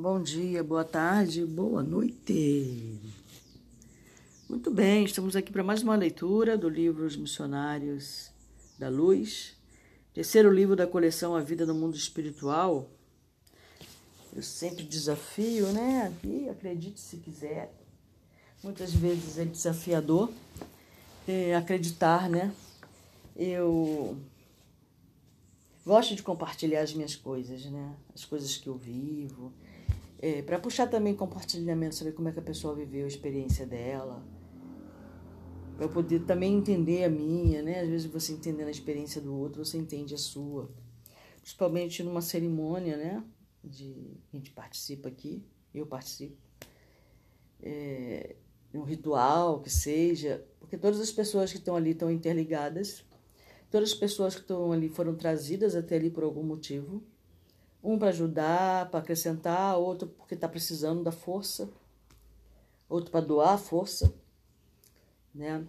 Bom dia, boa tarde, boa noite. Muito bem, estamos aqui para mais uma leitura do livro Os Missionários da Luz, terceiro livro da coleção A Vida no Mundo Espiritual. Eu sempre desafio, né? Aqui, acredite se quiser. Muitas vezes é desafiador é, acreditar, né? Eu gosto de compartilhar as minhas coisas, né? As coisas que eu vivo. É, para puxar também compartilhamento, saber como é que a pessoa viveu a experiência dela. Para eu poder também entender a minha, né? Às vezes você entendendo a experiência do outro, você entende a sua. Principalmente numa cerimônia, né? De, a gente participa aqui, eu participo. É, um ritual que seja, porque todas as pessoas que estão ali estão interligadas Todas as pessoas que estão ali foram trazidas até ali por algum motivo. Um para ajudar, para acrescentar, outro porque está precisando da força, outro para doar a força, né?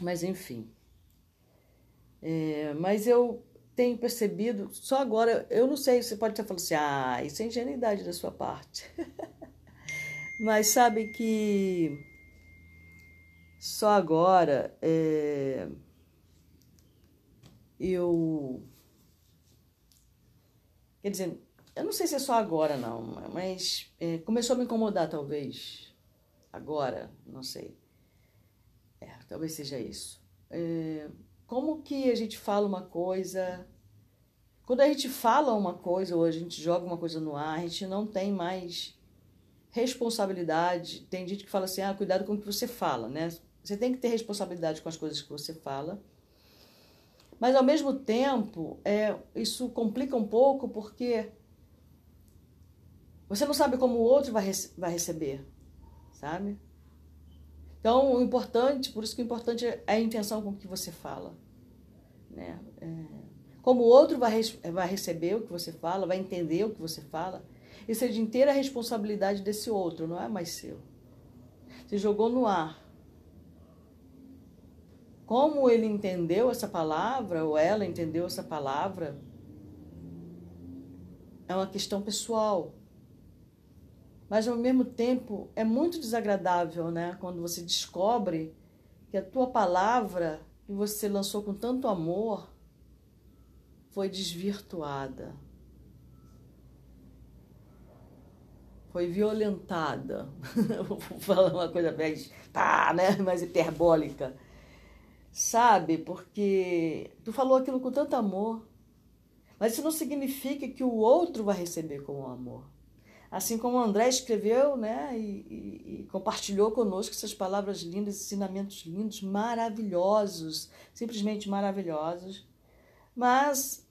Mas enfim. É, mas eu tenho percebido, só agora, eu não sei, você pode estar falando assim, ah, isso é ingenuidade da sua parte. mas sabe que só agora. É, eu. Quer dizer, eu não sei se é só agora, não, mas é, começou a me incomodar, talvez. Agora, não sei. É, talvez seja isso. É, como que a gente fala uma coisa. Quando a gente fala uma coisa ou a gente joga uma coisa no ar, a gente não tem mais responsabilidade. Tem gente que fala assim: ah, cuidado com o que você fala, né? Você tem que ter responsabilidade com as coisas que você fala mas ao mesmo tempo, é, isso complica um pouco porque você não sabe como o outro vai, vai receber, sabe? Então, o importante, por isso que o importante é a intenção com que você fala, né? É, como o outro vai, vai receber o que você fala, vai entender o que você fala, isso é de inteira responsabilidade desse outro, não é mais seu. Você jogou no ar como ele entendeu essa palavra, ou ela entendeu essa palavra, é uma questão pessoal. Mas ao mesmo tempo é muito desagradável, né? Quando você descobre que a tua palavra que você lançou com tanto amor foi desvirtuada. Foi violentada. Vou falar uma coisa mais, tá, né? mais hiperbólica sabe? Porque tu falou aquilo com tanto amor, mas isso não significa que o outro vai receber com amor. Assim como o André escreveu, né, e, e, e compartilhou conosco essas palavras lindas, ensinamentos lindos, maravilhosos, simplesmente maravilhosos. Mas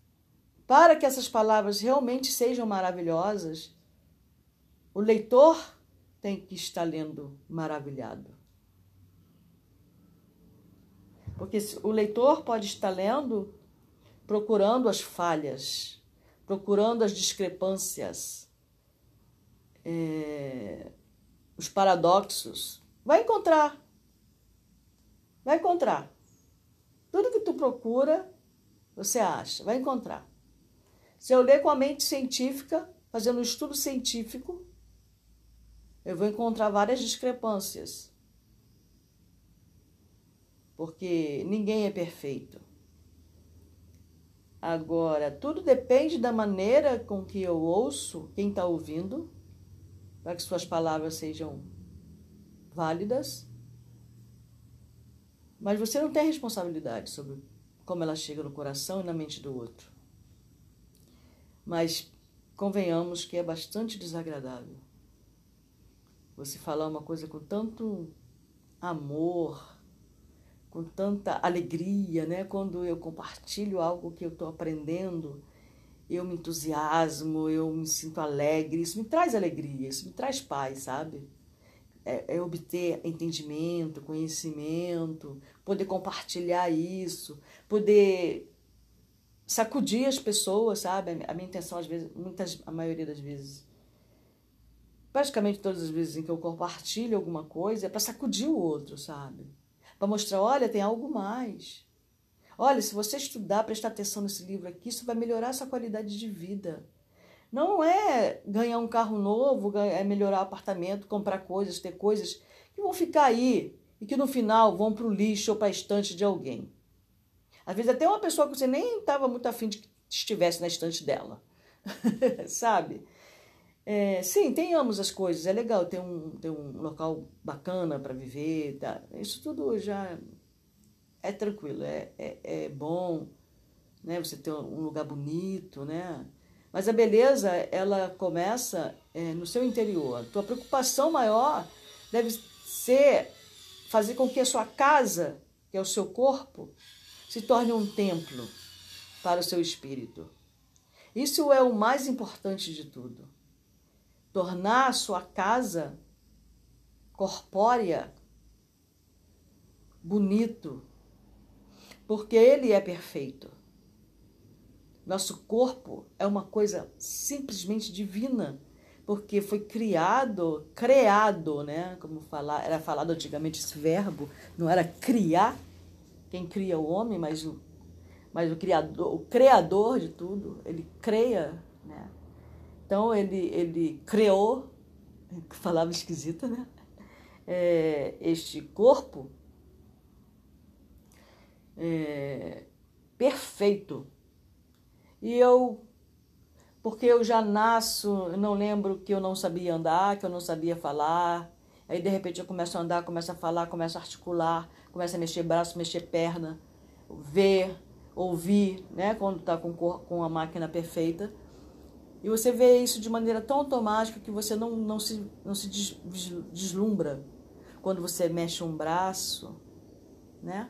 para que essas palavras realmente sejam maravilhosas, o leitor tem que estar lendo maravilhado. Porque o leitor pode estar lendo, procurando as falhas, procurando as discrepâncias, é, os paradoxos. Vai encontrar. Vai encontrar. Tudo que tu procura, você acha, vai encontrar. Se eu ler com a mente científica, fazendo um estudo científico, eu vou encontrar várias discrepâncias porque ninguém é perfeito. Agora, tudo depende da maneira com que eu ouço quem está ouvindo, para que suas palavras sejam válidas. Mas você não tem responsabilidade sobre como ela chega no coração e na mente do outro. Mas convenhamos que é bastante desagradável você falar uma coisa com tanto amor, com tanta alegria, né? Quando eu compartilho algo que eu estou aprendendo, eu me entusiasmo, eu me sinto alegre. Isso me traz alegria, isso me traz paz, sabe? É, é obter entendimento, conhecimento, poder compartilhar isso, poder sacudir as pessoas, sabe? A minha intenção, às vezes, muitas, a maioria das vezes, praticamente todas as vezes em que eu compartilho alguma coisa, é para sacudir o outro, sabe? Para mostrar, olha, tem algo mais. Olha, se você estudar, prestar atenção nesse livro aqui, isso vai melhorar a sua qualidade de vida. Não é ganhar um carro novo, é melhorar o apartamento, comprar coisas, ter coisas que vão ficar aí e que no final vão para o lixo ou para a estante de alguém. Às vezes até uma pessoa que você nem estava muito afim de que estivesse na estante dela, sabe? É, sim, tenhamos as coisas, é legal ter um, ter um local bacana para viver, tá? isso tudo já é tranquilo, é, é, é bom, né? Você ter um lugar bonito, né? Mas a beleza, ela começa é, no seu interior. Tua preocupação maior deve ser fazer com que a sua casa, que é o seu corpo, se torne um templo para o seu espírito. Isso é o mais importante de tudo. Tornar a sua casa corpórea bonito, porque ele é perfeito. Nosso corpo é uma coisa simplesmente divina, porque foi criado, criado, né? Como falar, era falado antigamente esse verbo, não era criar, quem cria o homem, mas o, mas o criador, o criador de tudo, ele creia, né? Então ele ele criou, falava esquisita, né? É, este corpo é, perfeito e eu, porque eu já nasço, eu não lembro que eu não sabia andar, que eu não sabia falar. Aí de repente eu começo a andar, começo a falar, começo a articular, começo a mexer braço, mexer perna, ver, ouvir, né? Quando está com, com a máquina perfeita. E você vê isso de maneira tão automática que você não, não se, não se deslumbra quando você mexe um braço, né?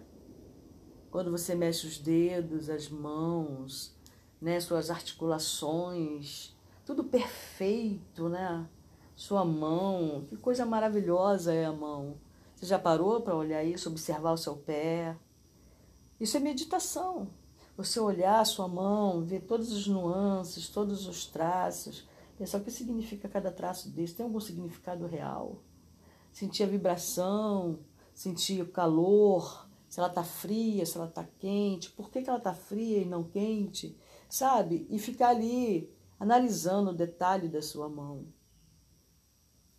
Quando você mexe os dedos, as mãos, né? Suas articulações, tudo perfeito, né? Sua mão, que coisa maravilhosa é a mão. Você já parou para olhar isso, observar o seu pé? Isso é meditação. Você olhar a sua mão, ver todas as nuances, todos os traços, pensar o que significa cada traço desse, tem algum significado real? Sentir a vibração, sentir o calor, se ela está fria, se ela está quente, por que, que ela está fria e não quente? sabe? E ficar ali analisando o detalhe da sua mão,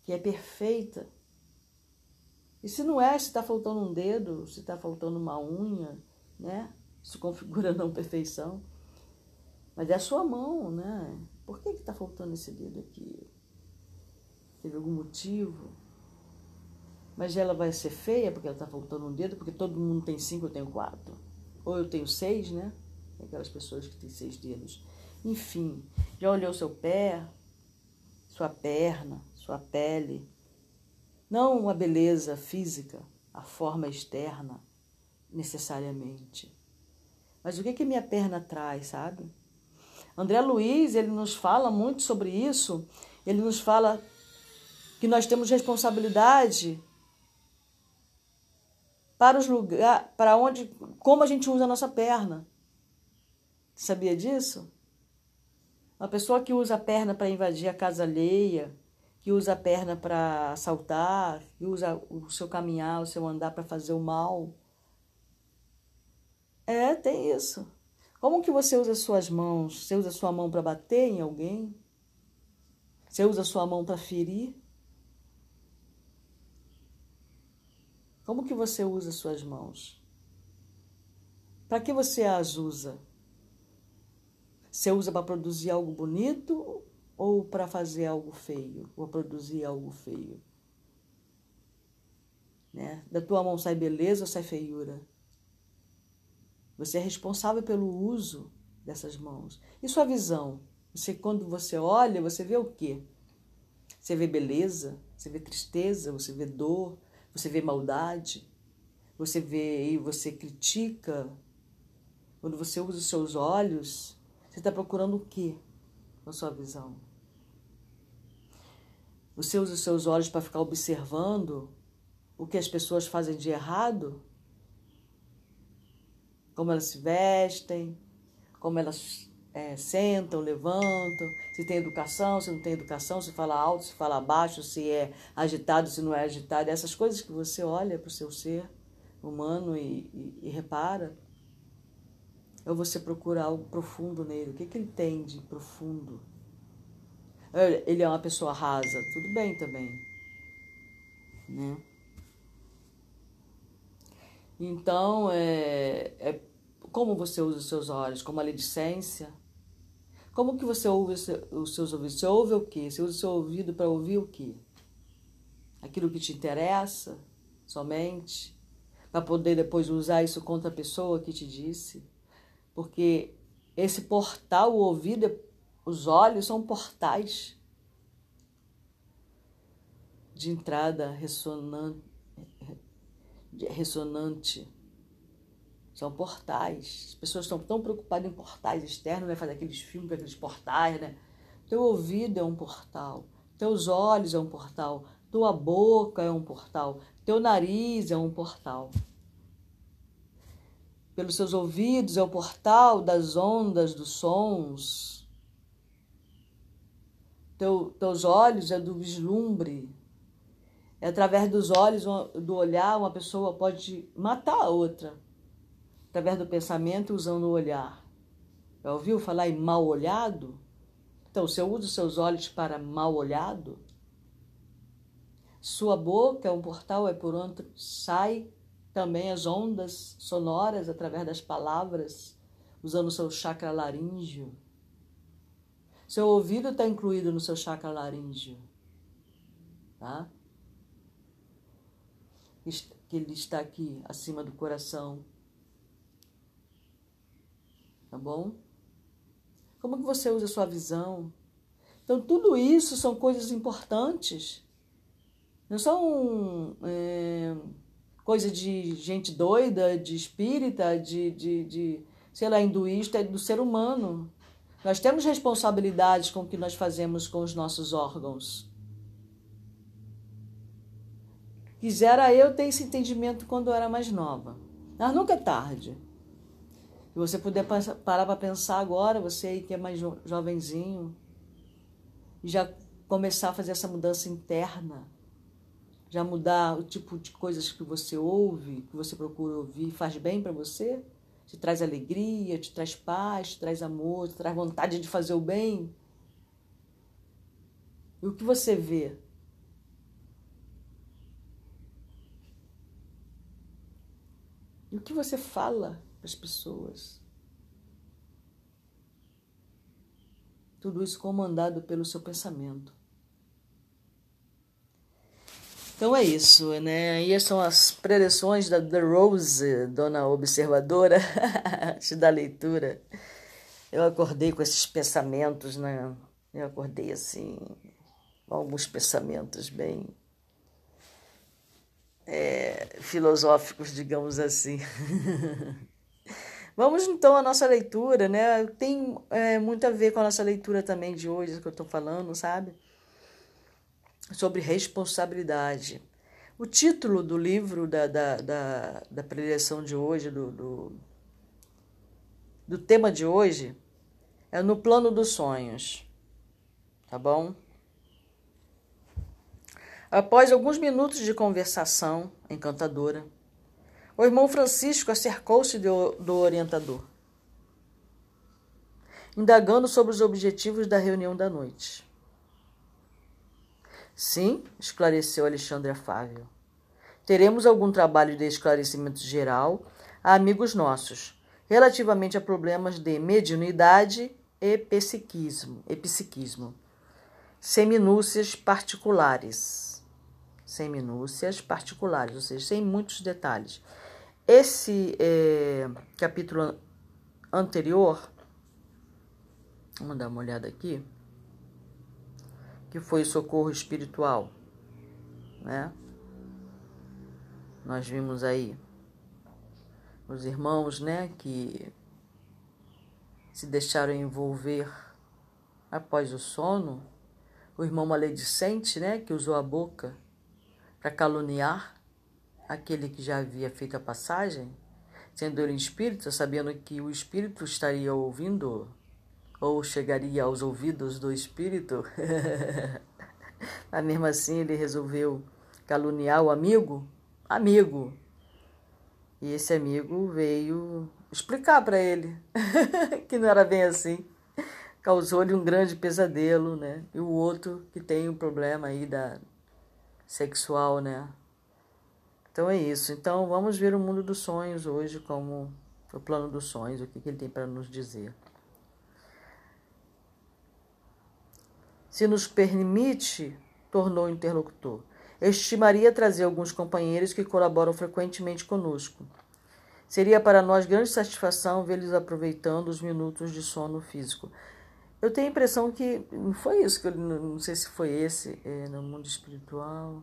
que é perfeita. E se não é, se está faltando um dedo, se está faltando uma unha, né? Isso configura não perfeição. Mas é a sua mão, né? Por que está faltando esse dedo aqui? Teve algum motivo? Mas ela vai ser feia porque ela está faltando um dedo, porque todo mundo tem cinco, eu tenho quatro. Ou eu tenho seis, né? aquelas pessoas que têm seis dedos. Enfim, já olhou seu pé, sua perna, sua pele. Não a beleza física, a forma externa, necessariamente. Mas o que que minha perna traz, sabe? André Luiz, ele nos fala muito sobre isso. Ele nos fala que nós temos responsabilidade para os lugares, para onde, como a gente usa a nossa perna. Sabia disso? Uma pessoa que usa a perna para invadir a casa alheia, que usa a perna para assaltar, que usa o seu caminhar, o seu andar para fazer o mal. É, tem isso. Como que você usa suas mãos? Você usa sua mão para bater em alguém? Você usa sua mão para ferir? Como que você usa suas mãos? Para que você as usa? Você usa para produzir algo bonito ou para fazer algo feio, ou produzir algo feio? Né? Da tua mão sai beleza ou sai feiura? Você é responsável pelo uso dessas mãos. E sua visão? Você, quando você olha, você vê o quê? Você vê beleza, você vê tristeza, você vê dor, você vê maldade, você vê e você critica. Quando você usa os seus olhos, você está procurando o que com a sua visão? Você usa os seus olhos para ficar observando o que as pessoas fazem de errado? Como elas se vestem, como elas é, sentam, levantam, se tem educação, se não tem educação, se fala alto, se fala baixo, se é agitado, se não é agitado, essas coisas que você olha para o seu ser humano e, e, e repara. Ou você procura algo profundo nele? O que, que ele tem de profundo? ele é uma pessoa rasa, tudo bem também, né? Então, é, é como você usa os seus olhos, como maledicência. Como que você ouve os seus ouvidos? Você ouve o quê? Você usa o seu ouvido para ouvir o quê? Aquilo que te interessa somente? Para poder depois usar isso contra a pessoa que te disse? Porque esse portal, o ouvido, os olhos são portais de entrada ressonante, ressonante são portais. As pessoas estão tão preocupadas em portais externos, né? Fazer aqueles filmes com aqueles portais, né? Teu ouvido é um portal. Teus olhos é um portal. Tua boca é um portal. Teu nariz é um portal. Pelos seus ouvidos é o portal das ondas, dos sons. Teu, teus olhos é do vislumbre. É através dos olhos, do olhar, uma pessoa pode matar a outra através do pensamento usando o olhar. Já ouviu falar em mal olhado? Então, se eu uso seus olhos para mal olhado, sua boca é um portal, é por onde sai também as ondas sonoras através das palavras, usando seu chakra laríngeo. Seu ouvido está incluído no seu chakra laríngeo. Tá? Que ele está aqui, acima do coração tá bom? Como que você usa a sua visão? Então, tudo isso são coisas importantes. Não são é, coisa de gente doida, de espírita, de, de, de, sei lá, hinduísta, é do ser humano. Nós temos responsabilidades com o que nós fazemos com os nossos órgãos. Quisera eu ter esse entendimento quando eu era mais nova. Mas nunca é tarde. Se você puder parar para pensar agora, você aí que é mais jo jovenzinho, e já começar a fazer essa mudança interna, já mudar o tipo de coisas que você ouve, que você procura ouvir, faz bem para você, te traz alegria, te traz paz, te traz amor, te traz vontade de fazer o bem. E o que você vê? E o que você fala? Para as pessoas. Tudo isso comandado pelo seu pensamento. Então é isso, né? E são as preleções da The Rose, dona observadora, da leitura. Eu acordei com esses pensamentos, né? Eu acordei assim, com alguns pensamentos bem é, filosóficos, digamos assim. Vamos então à nossa leitura, né? Tem é, muito a ver com a nossa leitura também de hoje, que eu estou falando, sabe? Sobre responsabilidade. O título do livro da, da, da, da preleção de hoje, do, do, do tema de hoje, é No Plano dos Sonhos. Tá bom? Após alguns minutos de conversação encantadora, o irmão Francisco acercou-se do orientador, indagando sobre os objetivos da reunião da noite. Sim, esclareceu Alexandre Afável. Teremos algum trabalho de esclarecimento geral a amigos nossos, relativamente a problemas de mediunidade e psiquismo, e psiquismo sem minúcias particulares. Sem minúcias particulares, ou seja, sem muitos detalhes. Esse é, capítulo anterior, vamos dar uma olhada aqui, que foi o socorro espiritual, né? Nós vimos aí os irmãos, né, que se deixaram envolver após o sono, o irmão maledicente, né, que usou a boca para caluniar aquele que já havia feito a passagem, sendo ele espírito, sabendo que o espírito estaria ouvindo ou chegaria aos ouvidos do espírito, mas mesmo assim ele resolveu caluniar o amigo, amigo. E esse amigo veio explicar para ele que não era bem assim, causou-lhe um grande pesadelo, né? E o outro que tem um problema aí da sexual, né? Então é isso. Então vamos ver o mundo dos sonhos hoje como o plano dos sonhos, o que, que ele tem para nos dizer. Se nos permite, tornou o interlocutor, estimaria trazer alguns companheiros que colaboram frequentemente conosco. Seria para nós grande satisfação vê-los aproveitando os minutos de sono físico. Eu tenho a impressão que não foi isso, que eu não sei se foi esse, é, no mundo espiritual.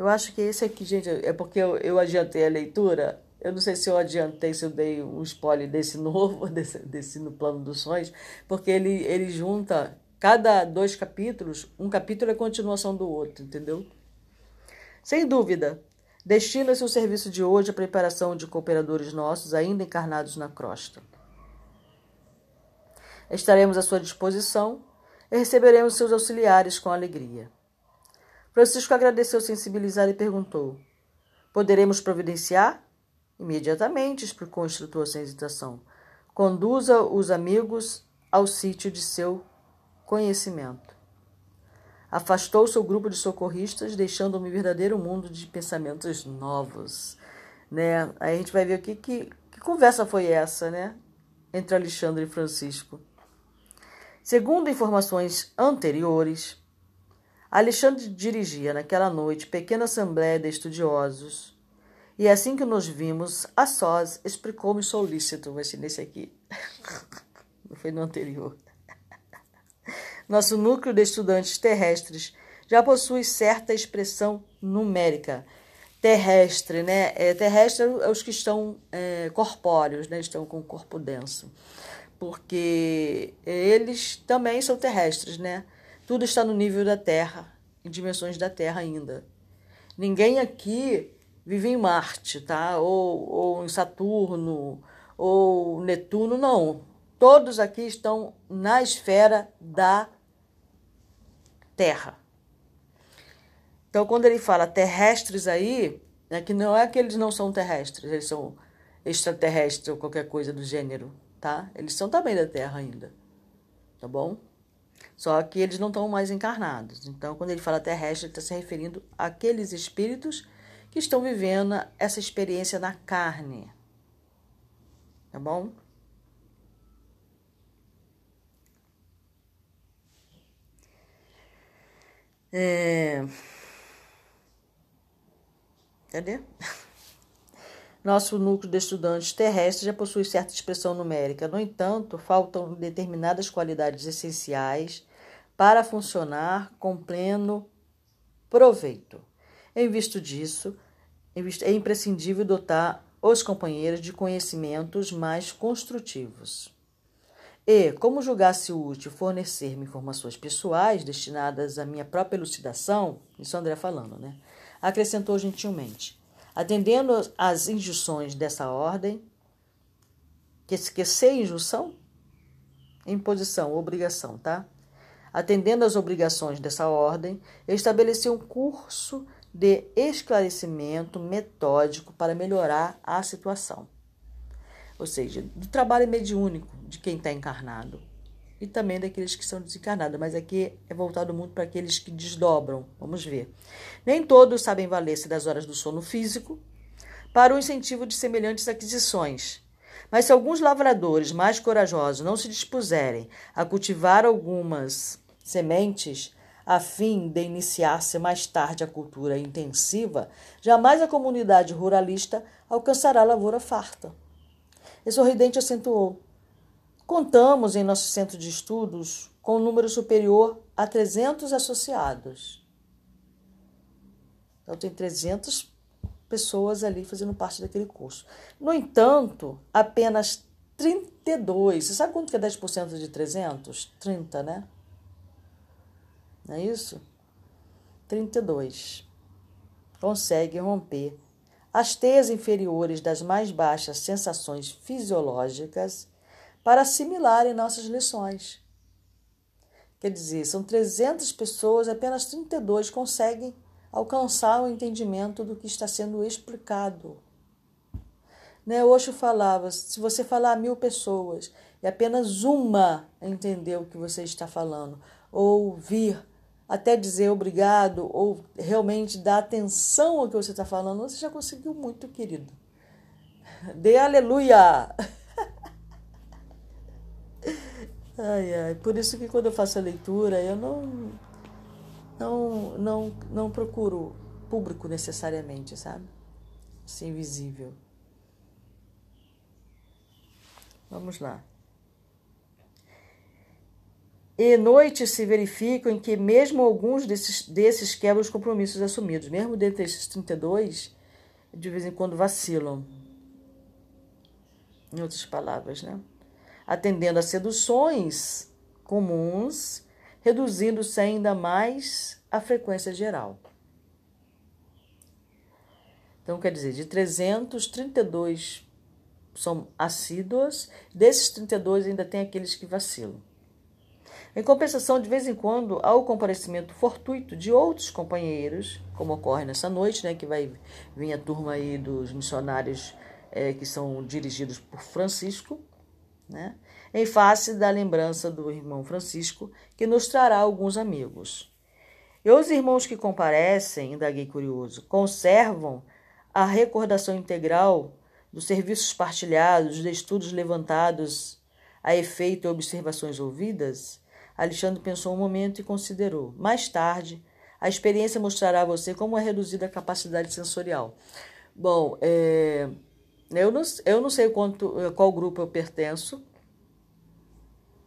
Eu acho que esse aqui, gente, é porque eu, eu adiantei a leitura. Eu não sei se eu adiantei, se eu dei um spoiler desse novo, desse, desse no plano dos sonhos, porque ele, ele junta cada dois capítulos, um capítulo é continuação do outro, entendeu? Sem dúvida, destina-se o serviço de hoje à preparação de cooperadores nossos ainda encarnados na crosta. Estaremos à sua disposição e receberemos seus auxiliares com alegria. Francisco agradeceu sensibilizado e perguntou: Poderemos providenciar? Imediatamente, explicou o instrutor sem hesitação. Conduza os amigos ao sítio de seu conhecimento. Afastou seu grupo de socorristas, deixando um verdadeiro mundo de pensamentos novos. Né? Aí a gente vai ver o que, que, que conversa foi essa, né? Entre Alexandre e Francisco. Segundo informações anteriores, Alexandre dirigia naquela noite pequena assembleia de estudiosos e assim que nos vimos a sós, explicou-me solícito, ser nesse aqui, não foi no anterior. Nosso núcleo de estudantes terrestres já possui certa expressão numérica. Terrestre, né? É, terrestre é os que estão é, corpóreos, né? Estão com o corpo denso. Porque eles também são terrestres, né? Tudo está no nível da Terra, em dimensões da Terra ainda. Ninguém aqui vive em Marte, tá? Ou, ou em Saturno, ou Netuno, não. Todos aqui estão na esfera da terra. Então, quando ele fala terrestres aí, é que não é que eles não são terrestres, eles são extraterrestres ou qualquer coisa do gênero, tá? Eles são também da Terra ainda, tá bom? Só que eles não estão mais encarnados. Então, quando ele fala terrestre, ele está se referindo àqueles espíritos que estão vivendo essa experiência na carne, tá bom? É... Cadê? Nosso núcleo de estudantes terrestres já possui certa expressão numérica. No entanto, faltam determinadas qualidades essenciais para funcionar com pleno proveito. Em vista disso, é imprescindível dotar os companheiros de conhecimentos mais construtivos. E, como julgasse útil fornecer-me informações pessoais destinadas à minha própria elucidação, isso André falando, né? Acrescentou gentilmente. Atendendo às injunções dessa ordem, que esquecer injunção? Imposição, obrigação, tá? Atendendo às obrigações dessa ordem, estabeleci um curso de esclarecimento metódico para melhorar a situação ou seja, do trabalho mediúnico de quem está encarnado e também daqueles que são desencarnados, mas aqui é voltado muito para aqueles que desdobram. Vamos ver. Nem todos sabem valer-se das horas do sono físico para o incentivo de semelhantes aquisições. Mas se alguns lavradores mais corajosos não se dispuserem a cultivar algumas sementes a fim de iniciar-se mais tarde a cultura intensiva, jamais a comunidade ruralista alcançará a lavoura farta. E sorridente acentuou: Contamos em nosso centro de estudos com um número superior a 300 associados. Então, tem 300 pessoas ali fazendo parte daquele curso. No entanto, apenas 32. Você sabe quanto que é 10% de 300? 30, né? Não é isso? 32. Consegue romper as teias inferiores das mais baixas sensações fisiológicas para assimilarem nossas lições. Quer dizer, são 300 pessoas, apenas 32 conseguem alcançar o entendimento do que está sendo explicado. Né? Osho falava: se você falar a mil pessoas e apenas uma entender o que você está falando, ou vir até dizer obrigado, ou realmente dar atenção ao que você está falando, você já conseguiu muito, querido. Dê aleluia! Ai, ai. Por isso que quando eu faço a leitura, eu não, não, não, não procuro público necessariamente, sabe? Assim, visível. Vamos lá. E noites se verificam em que mesmo alguns desses, desses quebram os compromissos assumidos. Mesmo dentre esses 32, de vez em quando vacilam. Em outras palavras, né? atendendo a seduções comuns, reduzindo-se ainda mais a frequência geral. Então, quer dizer, de 332 são assíduos, desses 32 ainda tem aqueles que vacilam. Em compensação, de vez em quando, há o comparecimento fortuito de outros companheiros, como ocorre nessa noite, né, que vai vir a turma aí dos missionários é, que são dirigidos por Francisco, né? em face da lembrança do irmão Francisco, que nos trará alguns amigos. E os irmãos que comparecem, indaguei curioso, conservam a recordação integral dos serviços partilhados, de estudos levantados a efeito e observações ouvidas? Alexandre pensou um momento e considerou. Mais tarde, a experiência mostrará a você como é reduzida a capacidade sensorial. Bom, é, eu não, eu não sei quanto, eh, qual grupo eu pertenço,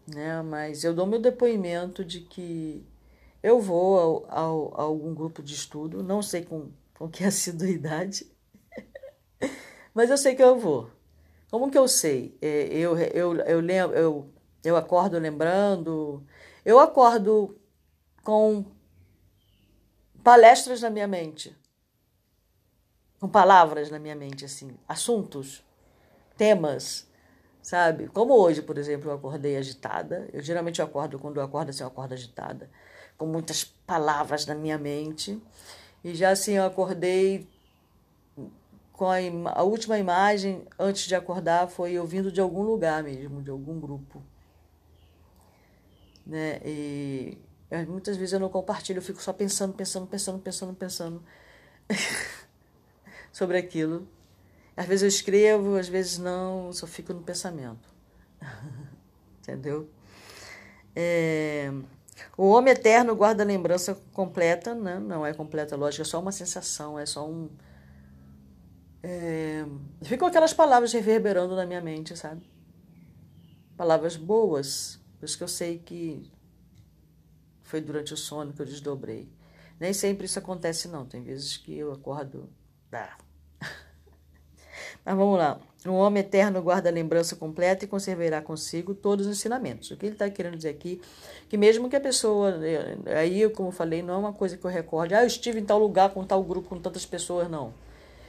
né? mas eu dou meu depoimento de que eu vou ao, ao, a algum grupo de estudo, não sei com, com que assiduidade, mas eu sei que eu vou. Como que eu sei? É, eu, eu, eu, lembro, eu, eu acordo lembrando, eu acordo com palestras na minha mente com palavras na minha mente, assim, assuntos, temas, sabe? Como hoje, por exemplo, eu acordei agitada. Eu geralmente eu acordo, quando eu acordo assim, eu acordo agitada, com muitas palavras na minha mente. E já assim, eu acordei com a, a última imagem, antes de acordar, foi eu vindo de algum lugar mesmo, de algum grupo. Né? E muitas vezes eu não compartilho, eu fico só pensando, pensando, pensando, pensando, pensando. sobre aquilo. Às vezes eu escrevo, às vezes não, só fico no pensamento. Entendeu? É... O homem eterno guarda a lembrança completa, né? não é completa, lógico, é só uma sensação, é só um. É... Ficam aquelas palavras reverberando na minha mente, sabe? Palavras boas, por isso que eu sei que foi durante o sono que eu desdobrei. Nem sempre isso acontece, não. Tem vezes que eu acordo. Ah, mas vamos lá. O homem eterno guarda a lembrança completa e conservará consigo todos os ensinamentos. O que ele está querendo dizer aqui? Que mesmo que a pessoa. Eh, aí, como eu falei, não é uma coisa que eu recorde. Ah, eu estive em tal lugar com tal grupo, com tantas pessoas, não.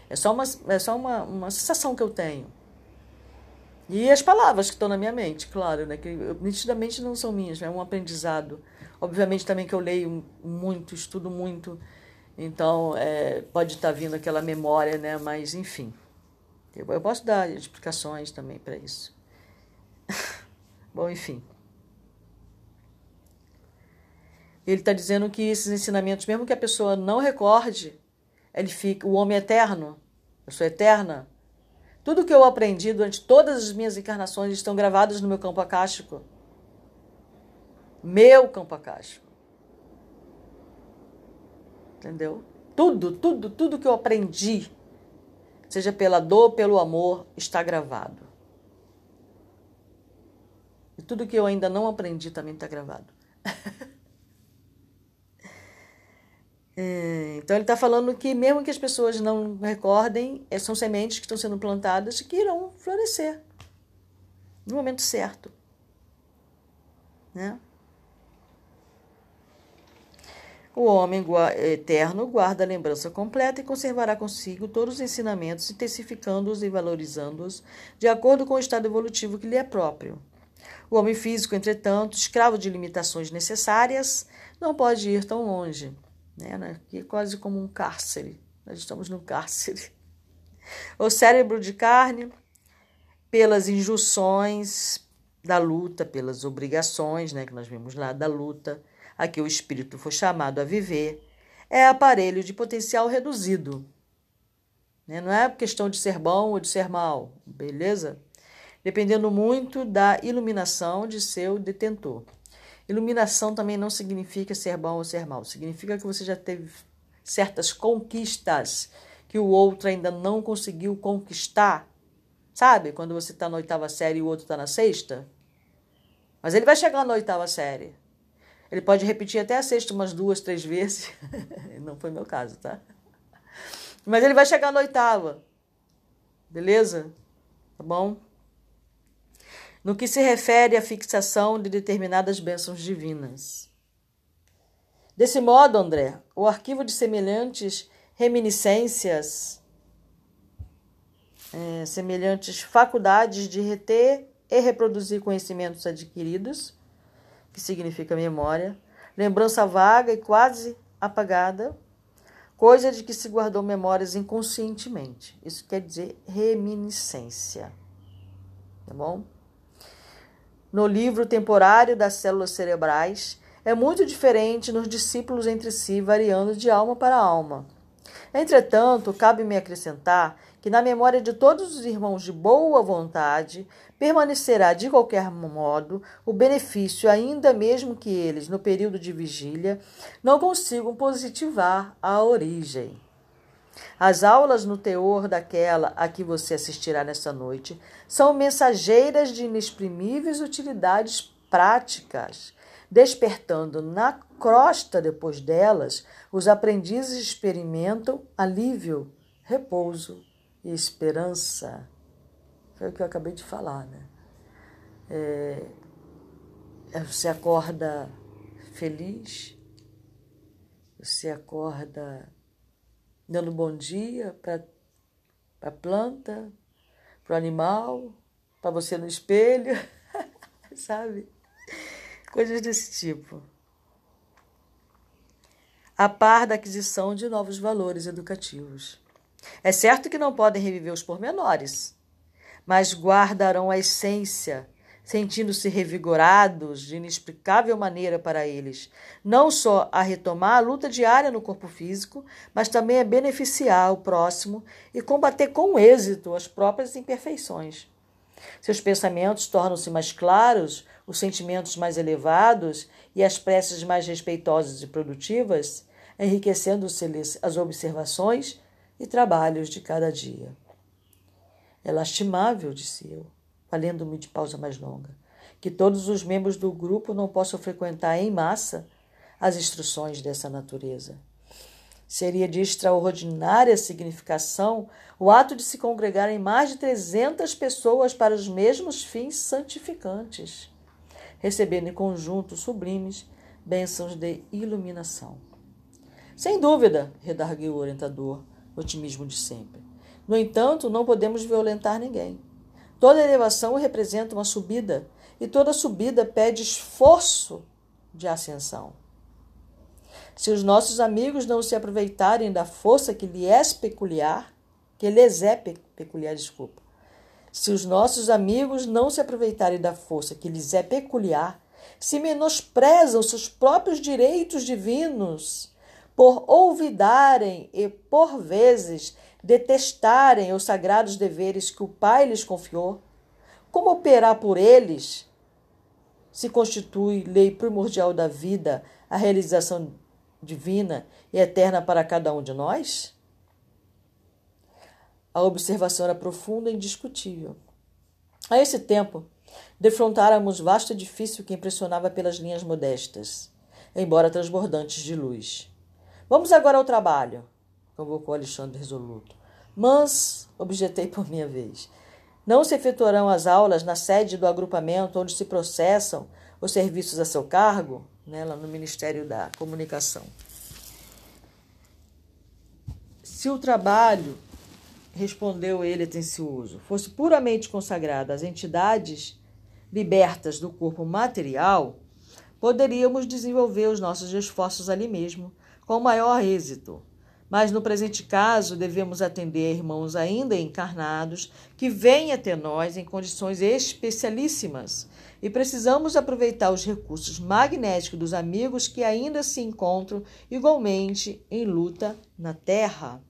É só uma, é só uma, uma sensação que eu tenho. E as palavras que estão na minha mente, claro, né? Que nitidamente não são minhas, é um aprendizado. Obviamente também que eu leio muito, estudo muito. Então, é, pode estar vindo aquela memória, né? Mas, enfim. Eu, eu posso dar explicações também para isso. Bom, enfim. Ele está dizendo que esses ensinamentos, mesmo que a pessoa não recorde, ele fica, o homem é eterno, eu sou eterna. Tudo que eu aprendi durante todas as minhas encarnações estão gravados no meu campo acástico. Meu campo acástico. Entendeu? Tudo, tudo, tudo que eu aprendi seja pela dor, pelo amor, está gravado. E tudo que eu ainda não aprendi também está gravado. é, então ele está falando que mesmo que as pessoas não recordem, é, são sementes que estão sendo plantadas e que irão florescer no momento certo. Né? O homem eterno guarda a lembrança completa e conservará consigo todos os ensinamentos, intensificando-os e valorizando-os de acordo com o estado evolutivo que lhe é próprio. O homem físico, entretanto, escravo de limitações necessárias, não pode ir tão longe. Né? Aqui é quase como um cárcere. Nós estamos num cárcere. O cérebro de carne pelas injunções da luta, pelas obrigações, né, que nós vimos lá da luta, a que o espírito foi chamado a viver, é aparelho de potencial reduzido. Né? Não é questão de ser bom ou de ser mal, beleza? Dependendo muito da iluminação de seu detentor. Iluminação também não significa ser bom ou ser mal, significa que você já teve certas conquistas que o outro ainda não conseguiu conquistar. Sabe? Quando você está na oitava série e o outro está na sexta. Mas ele vai chegar na oitava série. Ele pode repetir até a sexta umas duas, três vezes. não foi meu caso, tá? Mas ele vai chegar na oitava. Beleza? Tá bom? No que se refere à fixação de determinadas bênçãos divinas. Desse modo, André, o arquivo de semelhantes reminiscências, é, semelhantes faculdades de reter e reproduzir conhecimentos adquiridos, que significa memória, lembrança vaga e quase apagada, coisa de que se guardou memórias inconscientemente. Isso quer dizer reminiscência. Tá bom? No livro temporário das células cerebrais, é muito diferente nos discípulos entre si, variando de alma para alma. Entretanto, cabe-me acrescentar que na memória de todos os irmãos de boa vontade permanecerá de qualquer modo o benefício, ainda mesmo que eles, no período de vigília, não consigam positivar a origem. As aulas no teor daquela a que você assistirá nesta noite são mensageiras de inexprimíveis utilidades práticas Despertando na crosta depois delas, os aprendizes experimentam alívio, repouso e esperança. Foi o que eu acabei de falar, né? É, você acorda feliz, você acorda dando bom dia para a planta, para o animal, para você no espelho, sabe? coisas desse tipo. A par da aquisição de novos valores educativos. É certo que não podem reviver os pormenores, mas guardarão a essência, sentindo-se revigorados de inexplicável maneira para eles, não só a retomar a luta diária no corpo físico, mas também a beneficiar o próximo e combater com êxito as próprias imperfeições. Seus pensamentos tornam-se mais claros, os sentimentos mais elevados e as preces mais respeitosas e produtivas, enriquecendo-se-lhes as observações e trabalhos de cada dia. É lastimável, disse eu, valendo-me de pausa mais longa, que todos os membros do grupo não possam frequentar em massa as instruções dessa natureza. Seria de extraordinária significação o ato de se congregarem mais de 300 pessoas para os mesmos fins santificantes recebendo em conjunto sublimes bênçãos de iluminação. Sem dúvida, redarguiu o orientador, otimismo de sempre. No entanto, não podemos violentar ninguém. Toda elevação representa uma subida, e toda subida pede esforço de ascensão. Se os nossos amigos não se aproveitarem da força que lhes é peculiar, que lhes é peculiar, desculpa, se os nossos amigos não se aproveitarem da força que lhes é peculiar, se menosprezam seus próprios direitos divinos, por olvidarem e, por vezes, detestarem os sagrados deveres que o Pai lhes confiou, como operar por eles se constitui lei primordial da vida a realização divina e eterna para cada um de nós? A observação era profunda e indiscutível. A esse tempo, defrontáramos vasto edifício que impressionava pelas linhas modestas, embora transbordantes de luz. Vamos agora ao trabalho, convocou Alexandre resoluto. Mas, objetei por minha vez, não se efetuarão as aulas na sede do agrupamento onde se processam os serviços a seu cargo, né, lá no Ministério da Comunicação. Se o trabalho respondeu ele atencioso, fosse puramente consagrada às entidades libertas do corpo material, poderíamos desenvolver os nossos esforços ali mesmo com maior êxito. Mas no presente caso, devemos atender irmãos ainda encarnados que vêm até nós em condições especialíssimas e precisamos aproveitar os recursos magnéticos dos amigos que ainda se encontram igualmente em luta na Terra.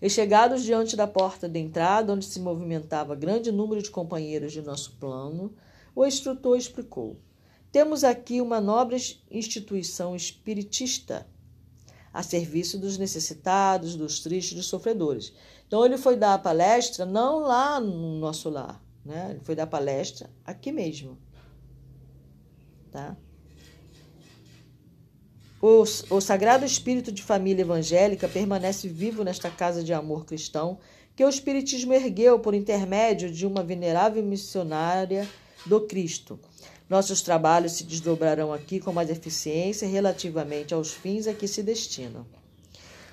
E chegados diante da porta de entrada, onde se movimentava grande número de companheiros de nosso plano, o instrutor explicou: Temos aqui uma nobre instituição espiritista a serviço dos necessitados, dos tristes, dos sofredores. Então ele foi dar a palestra não lá no nosso lar, né? Ele foi dar palestra aqui mesmo, tá? O, o Sagrado Espírito de Família Evangélica permanece vivo nesta casa de amor cristão que o Espiritismo ergueu por intermédio de uma venerável missionária do Cristo, nossos trabalhos se desdobrarão aqui com mais eficiência relativamente aos fins a que se destinam.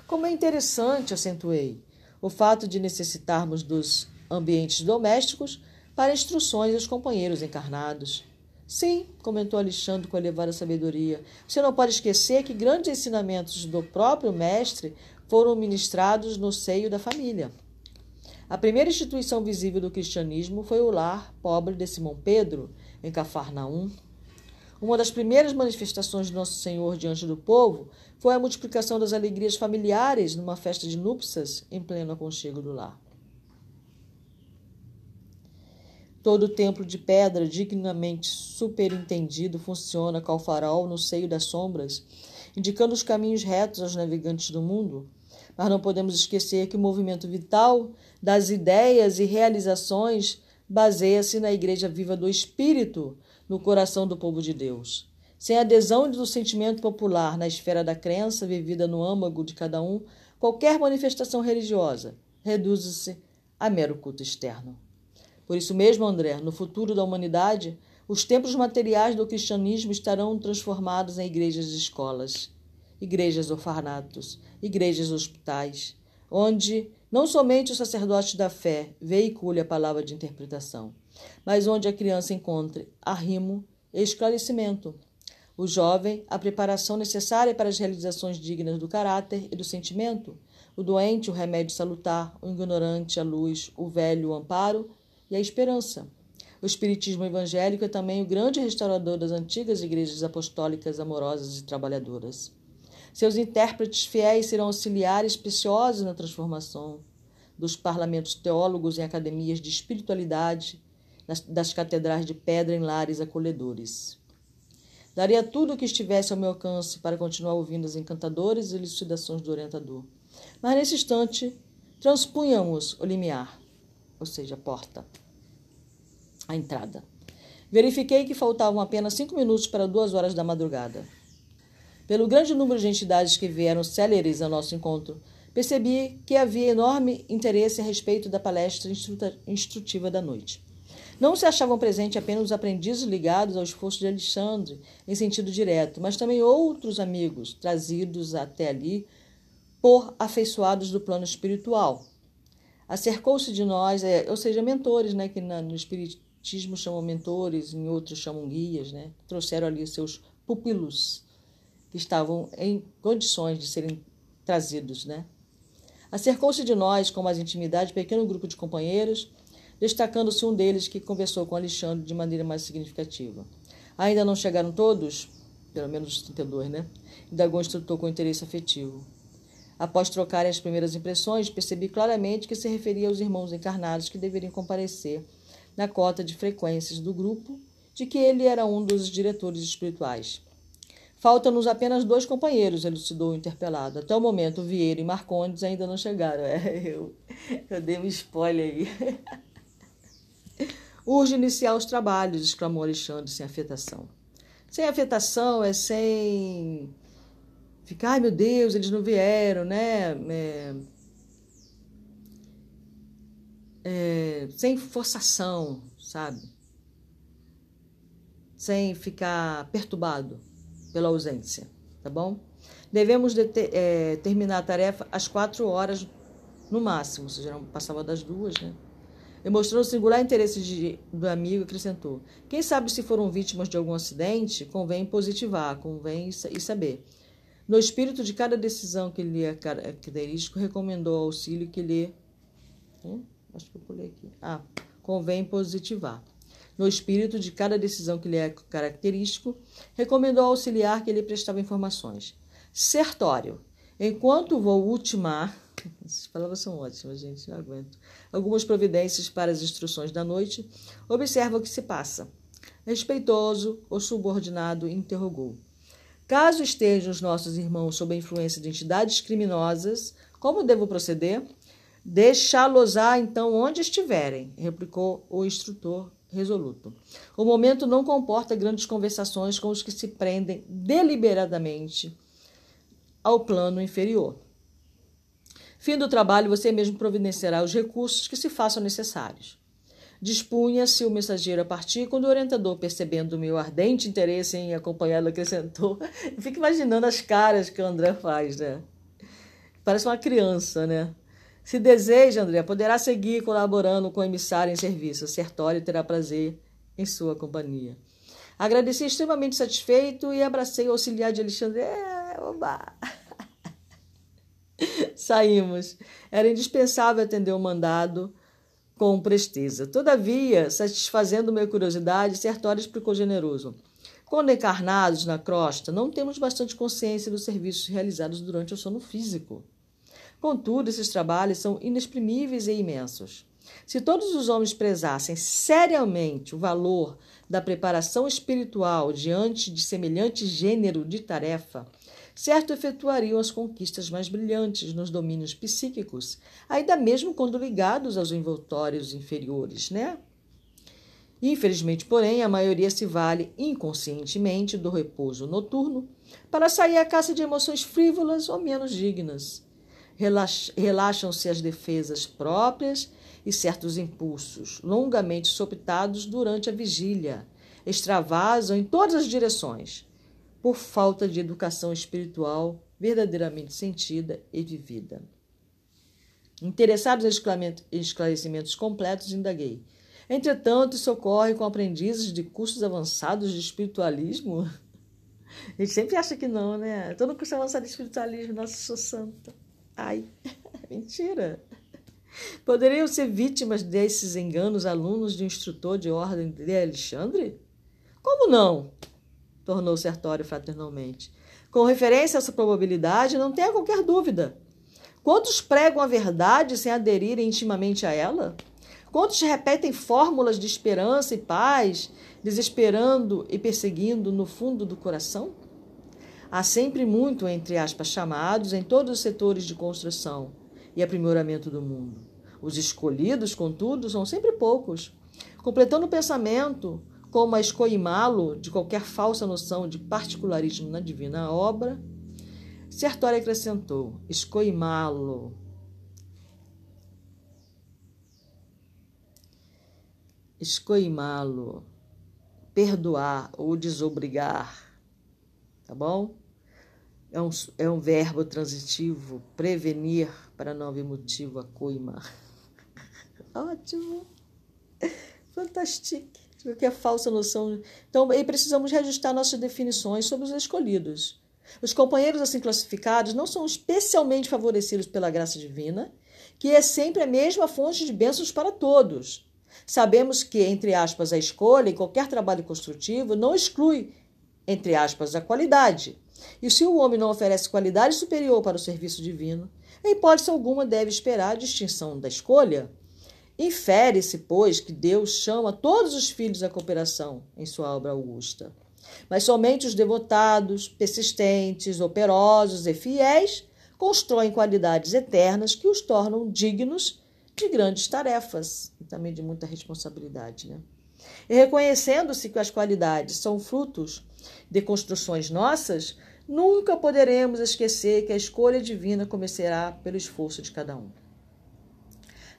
Como é interessante, acentuei, o fato de necessitarmos dos ambientes domésticos para instruções aos companheiros encarnados. Sim, comentou Alexandre com elevada sabedoria. Você não pode esquecer que grandes ensinamentos do próprio mestre foram ministrados no seio da família. A primeira instituição visível do cristianismo foi o lar pobre de Simão Pedro, em Cafarnaum. Uma das primeiras manifestações de Nosso Senhor diante do povo foi a multiplicação das alegrias familiares numa festa de núpcias em pleno aconchego do lar. Todo o templo de pedra, dignamente superintendido, funciona qual farol no seio das sombras, indicando os caminhos retos aos navegantes do mundo. Mas não podemos esquecer que o movimento vital das ideias e realizações baseia-se na Igreja Viva do Espírito no coração do povo de Deus. Sem adesão do sentimento popular na esfera da crença vivida no âmago de cada um, qualquer manifestação religiosa reduz-se a mero culto externo. Por isso mesmo, André, no futuro da humanidade, os templos materiais do cristianismo estarão transformados em igrejas e escolas, igrejas orfanatos, igrejas hospitais, onde não somente o sacerdote da fé veicule a palavra de interpretação, mas onde a criança encontre arrimo e esclarecimento. O jovem, a preparação necessária para as realizações dignas do caráter e do sentimento. O doente, o remédio salutar. O ignorante, a luz. O velho, o amparo e a esperança. O Espiritismo evangélico é também o grande restaurador das antigas igrejas apostólicas amorosas e trabalhadoras. Seus intérpretes fiéis serão auxiliares preciosos na transformação dos parlamentos teólogos em academias de espiritualidade, das catedrais de pedra em lares acolhedores. Daria tudo o que estivesse ao meu alcance para continuar ouvindo as encantadoras elucidações do orientador. Mas nesse instante, transpunhamos o limiar, ou seja, a porta, a entrada. Verifiquei que faltavam apenas cinco minutos para duas horas da madrugada. Pelo grande número de entidades que vieram céleres ao nosso encontro, percebi que havia enorme interesse a respeito da palestra instrutiva da noite. Não se achavam presentes apenas os aprendizes ligados ao esforço de Alexandre em sentido direto, mas também outros amigos trazidos até ali por afeiçoados do plano espiritual. Acercou-se de nós, é, ou seja, mentores, né, que no espiritismo chamam mentores, em outros chamam guias, né, trouxeram ali seus pupilos estavam em condições de serem trazidos, né? Acercou-se de nós com mais intimidade pequeno grupo de companheiros, destacando-se um deles que conversou com Alexandre de maneira mais significativa. Ainda não chegaram todos, pelo menos os 32, né? Indagou instrutor com interesse afetivo. Após trocarem as primeiras impressões, percebi claramente que se referia aos irmãos encarnados que deveriam comparecer na cota de frequências do grupo, de que ele era um dos diretores espirituais. Faltam-nos apenas dois companheiros, elucidou o interpelado. Até o momento, Vieira e Marcondes ainda não chegaram. É, eu, eu dei um spoiler aí. Urge iniciar os trabalhos, exclamou Alexandre sem afetação. Sem afetação é sem ficar, ai meu Deus, eles não vieram, né? É, é, sem forçação, sabe? Sem ficar perturbado pela ausência, tá bom? Devemos de ter, é, terminar a tarefa às quatro horas no máximo, ou seja, passava das duas, né? Demonstrando singular interesse de, do amigo, acrescentou: Quem sabe se foram vítimas de algum acidente, convém positivar, convém e saber. No espírito de cada decisão que lhe é característico, recomendou auxílio que lhe. Hum? Acho que eu pulei aqui. Ah, convém positivar. No espírito de cada decisão que lhe é característico, recomendou ao auxiliar que lhe prestava informações. Sertório. Enquanto vou ultimar. Essas palavras são ótimas, gente, não aguento. Algumas providências para as instruções da noite, observa o que se passa. Respeitoso, o subordinado interrogou. Caso estejam os nossos irmãos sob a influência de entidades criminosas, como devo proceder? Deixá-los-á então onde estiverem, replicou o instrutor resoluto. O momento não comporta grandes conversações com os que se prendem deliberadamente ao plano inferior. Fim do trabalho, você mesmo providenciará os recursos que se façam necessários. Dispunha-se o mensageiro a partir quando o orientador, percebendo o meu ardente interesse em acompanhá-lo, acrescentou. Fico imaginando as caras que o André faz, né? Parece uma criança, né? Se deseja, André, poderá seguir colaborando com o emissário em serviço. Sertório terá prazer em sua companhia. Agradeci extremamente satisfeito e abracei o auxiliar de Alexandre. É, oba! Saímos. Era indispensável atender o mandado com presteza. Todavia, satisfazendo minha curiosidade, Sertório explicou generoso. Quando encarnados na crosta, não temos bastante consciência dos serviços realizados durante o sono físico. Contudo, esses trabalhos são inexprimíveis e imensos. Se todos os homens prezassem seriamente o valor da preparação espiritual diante de semelhante gênero de tarefa, certo efetuariam as conquistas mais brilhantes nos domínios psíquicos, ainda mesmo quando ligados aos envoltórios inferiores, né? Infelizmente, porém, a maioria se vale inconscientemente do repouso noturno para sair à caça de emoções frívolas ou menos dignas. Relaxam-se as defesas próprias e certos impulsos, longamente sopitados durante a vigília, extravasam em todas as direções, por falta de educação espiritual verdadeiramente sentida e vivida. Interessados em esclarecimentos completos, indaguei. Entretanto, isso ocorre com aprendizes de cursos avançados de espiritualismo? A gente sempre acha que não, né? Todo curso avançado de espiritualismo, nossa, sou santa. Ai, mentira. Poderiam ser vítimas desses enganos alunos de um instrutor de ordem de Alexandre? Como não? tornou Sertório fraternalmente. Com referência a essa probabilidade, não tenha qualquer dúvida. Quantos pregam a verdade sem aderirem intimamente a ela? Quantos repetem fórmulas de esperança e paz, desesperando e perseguindo no fundo do coração? Há sempre muito, entre aspas, chamados em todos os setores de construção e aprimoramento do mundo. Os escolhidos, contudo, são sempre poucos. Completando o pensamento, como a escoimá-lo de qualquer falsa noção de particularismo na divina obra, Sertório acrescentou: escoimá-lo. Escoimá-lo, perdoar ou desobrigar, tá bom? É um, é um verbo transitivo, prevenir para não haver motivo a. Ótimo! Fantástico! o que é falsa noção. Então, aí precisamos reajustar nossas definições sobre os escolhidos. Os companheiros assim classificados não são especialmente favorecidos pela graça divina, que é sempre a mesma fonte de bênçãos para todos. Sabemos que, entre aspas, a escolha em qualquer trabalho construtivo não exclui, entre aspas, a qualidade. E se o homem não oferece qualidade superior para o serviço divino, em hipótese alguma deve esperar a distinção da escolha. Infere-se, pois, que Deus chama todos os filhos à cooperação em sua obra augusta. Mas somente os devotados, persistentes, operosos e fiéis constroem qualidades eternas que os tornam dignos de grandes tarefas e também de muita responsabilidade. Né? E reconhecendo-se que as qualidades são frutos de construções nossas, nunca poderemos esquecer que a escolha divina começará pelo esforço de cada um.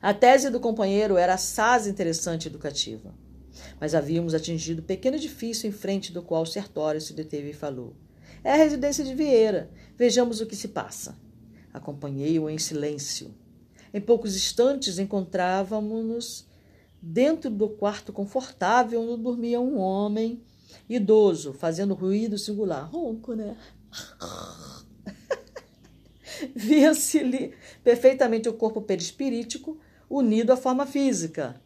A tese do companheiro era assaz interessante e educativa. Mas havíamos atingido pequeno edifício em frente do qual Sertório se deteve e falou. É a residência de Vieira. Vejamos o que se passa. Acompanhei-o em silêncio. Em poucos instantes encontrávamos-nos dentro do quarto confortável onde dormia um homem idoso, fazendo ruído singular. Ronco, né? via-se-lhe perfeitamente o corpo perispirítico unido à forma física,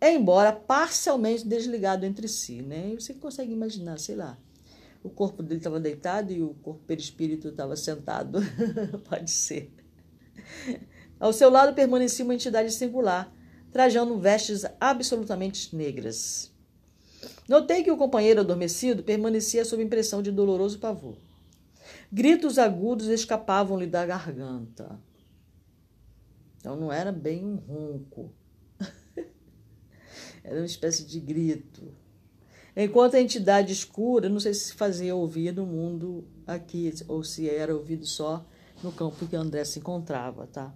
embora parcialmente desligado entre si. Né? Você consegue imaginar, sei lá, o corpo dele estava deitado e o corpo perispírito estava sentado. Pode ser. Ao seu lado permanecia uma entidade singular, trajando vestes absolutamente negras. Notei que o companheiro adormecido permanecia sob impressão de doloroso pavor. Gritos agudos escapavam-lhe da garganta. Então não era bem um ronco. era uma espécie de grito. Enquanto a entidade escura, não sei se fazia ouvir no mundo aqui, ou se era ouvido só no campo que André se encontrava, tá?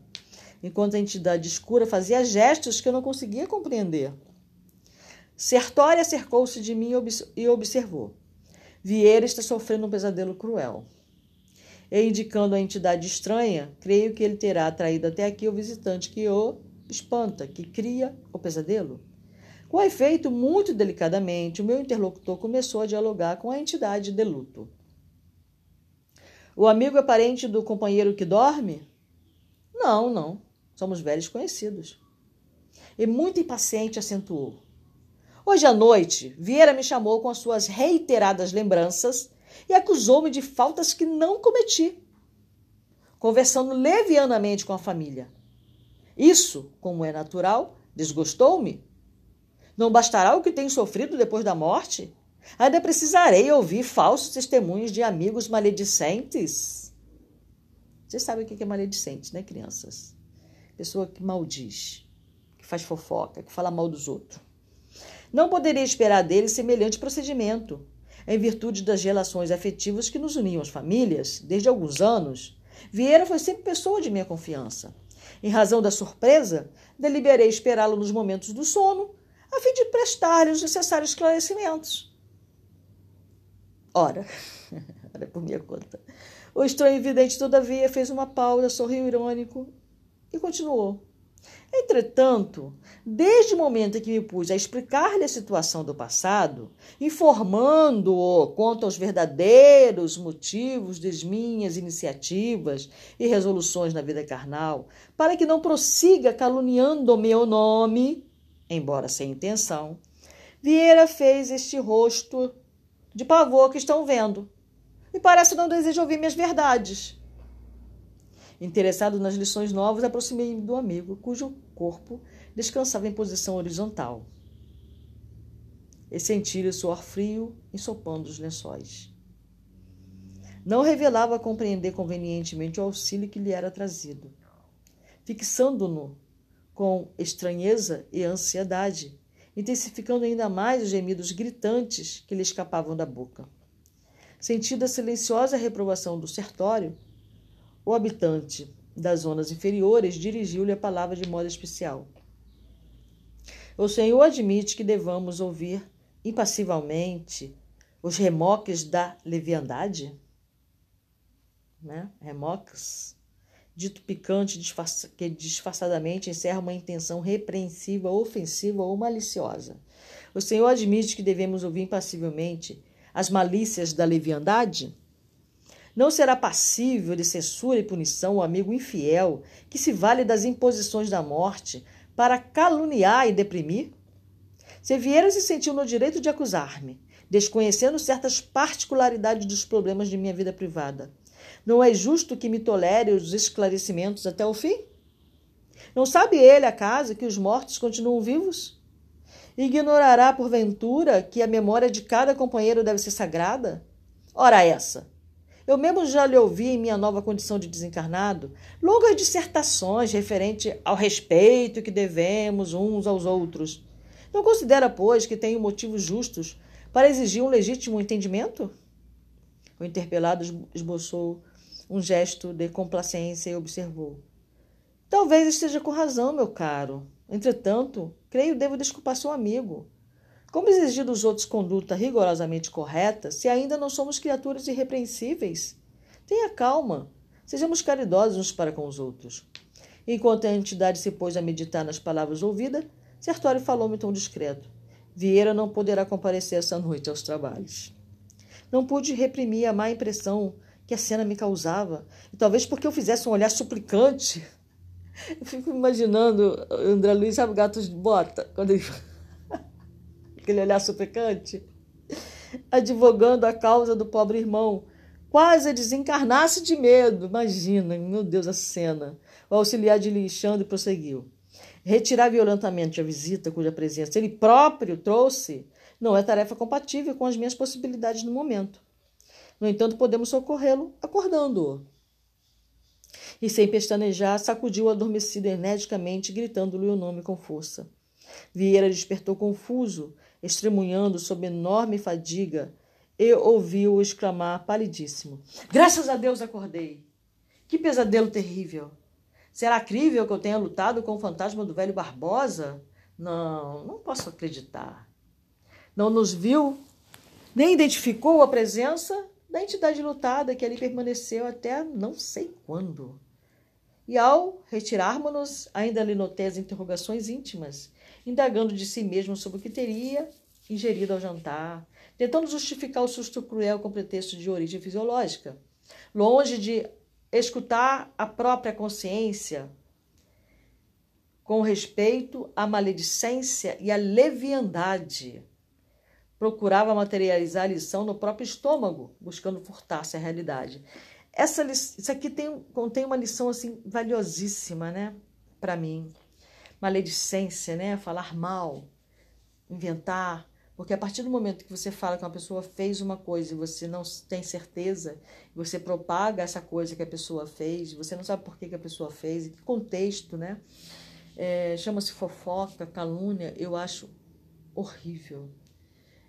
Enquanto a entidade escura fazia gestos que eu não conseguia compreender. Sertória cercou-se de mim e observou. Vieira está sofrendo um pesadelo cruel. E indicando a entidade estranha, creio que ele terá atraído até aqui o visitante que o espanta, que cria o pesadelo. Com efeito, muito delicadamente, o meu interlocutor começou a dialogar com a entidade de luto. O amigo é parente do companheiro que dorme? Não, não. Somos velhos conhecidos. E muito impaciente acentuou. Hoje à noite, Vieira me chamou com as suas reiteradas lembranças e acusou-me de faltas que não cometi, conversando levianamente com a família. Isso, como é natural, desgostou-me. Não bastará o que tenho sofrido depois da morte? Ainda precisarei ouvir falsos testemunhos de amigos maledicentes? Vocês sabem o que é maledicente, né, crianças? Pessoa que maldiz, que faz fofoca, que fala mal dos outros. Não poderia esperar dele semelhante procedimento, em virtude das relações afetivas que nos uniam às famílias desde alguns anos. Vieira foi sempre pessoa de minha confiança. Em razão da surpresa, deliberei esperá-lo nos momentos do sono, a fim de prestar-lhe os necessários esclarecimentos. Ora, era por minha conta. O estranho vidente, todavia, fez uma pausa, sorriu irônico e continuou. Entretanto, desde o momento em que me pus a explicar-lhe a situação do passado, informando-o quanto aos verdadeiros motivos das minhas iniciativas e resoluções na vida carnal, para que não prossiga caluniando meu nome, embora sem intenção, Vieira fez este rosto de pavor que estão vendo. E parece não deseja ouvir minhas verdades. Interessado nas lições novas, aproximei-me do amigo, cujo corpo descansava em posição horizontal. E senti-lhe o suor frio ensopando os lençóis. Não revelava compreender convenientemente o auxílio que lhe era trazido. Fixando-no com estranheza e ansiedade, intensificando ainda mais os gemidos gritantes que lhe escapavam da boca. Sentindo a silenciosa reprovação do sertório, o habitante das zonas inferiores dirigiu-lhe a palavra de modo especial. O Senhor admite que devamos ouvir impassivamente os remoques da leviandade? Né? Remoques, dito picante disfarça, que disfarçadamente encerra uma intenção repreensiva, ofensiva ou maliciosa. O Senhor admite que devemos ouvir impassivelmente as malícias da leviandade? Não será passível de censura e punição o amigo infiel que se vale das imposições da morte para caluniar e deprimir? Se Vieira se sentiu no direito de acusar-me, desconhecendo certas particularidades dos problemas de minha vida privada, não é justo que me tolere os esclarecimentos até o fim? Não sabe ele, acaso, que os mortos continuam vivos? Ignorará, porventura, que a memória de cada companheiro deve ser sagrada? Ora, essa! Eu mesmo já lhe ouvi em minha nova condição de desencarnado longas dissertações referente ao respeito que devemos uns aos outros. Não considera, pois, que tenho motivos justos para exigir um legítimo entendimento? O interpelado esboçou um gesto de complacência e observou. Talvez esteja com razão, meu caro. Entretanto, creio devo desculpar seu amigo. Como exigir dos outros conduta rigorosamente correta se ainda não somos criaturas irrepreensíveis? Tenha calma. Sejamos caridosos uns para com os outros. Enquanto a entidade se pôs a meditar nas palavras ouvidas, Sertório falou-me tão discreto. Vieira não poderá comparecer essa noite aos trabalhos. Não pude reprimir a má impressão que a cena me causava. E talvez porque eu fizesse um olhar suplicante. Eu fico imaginando André Luiz, sabe, gatos de bota? Quando ele... Aquele olhar suplicante. Advogando a causa do pobre irmão. Quase a desencarnar-se de medo. Imagina, meu Deus, a cena. O auxiliar de Alexandre prosseguiu. Retirar violentamente a visita cuja presença ele próprio trouxe não é tarefa compatível com as minhas possibilidades no momento. No entanto, podemos socorrê-lo acordando-o. E sem pestanejar, sacudiu o adormecido energicamente, gritando-lhe o nome com força. Vieira despertou confuso, estremunhando sob enorme fadiga, e ouviu-o exclamar palidíssimo: Graças a Deus acordei! Que pesadelo terrível! Será crível que eu tenha lutado com o fantasma do velho Barbosa? Não, não posso acreditar. Não nos viu, nem identificou a presença da entidade lutada que ali permaneceu até não sei quando. E ao retirarmos-nos, ainda lhe notei as interrogações íntimas, indagando de si mesmo sobre o que teria ingerido ao jantar, tentando justificar o susto cruel com pretexto de origem fisiológica. Longe de escutar a própria consciência com respeito à maledicência e à leviandade procurava materializar a lição no próprio estômago, buscando furtar-se a realidade. Essa, isso aqui tem, contém uma lição assim valiosíssima, né, para mim. Maledicência, né, falar mal, inventar, porque a partir do momento que você fala que uma pessoa fez uma coisa e você não tem certeza, você propaga essa coisa que a pessoa fez, você não sabe por que, que a pessoa fez, em que contexto, né? É, Chama-se fofoca, calúnia, eu acho horrível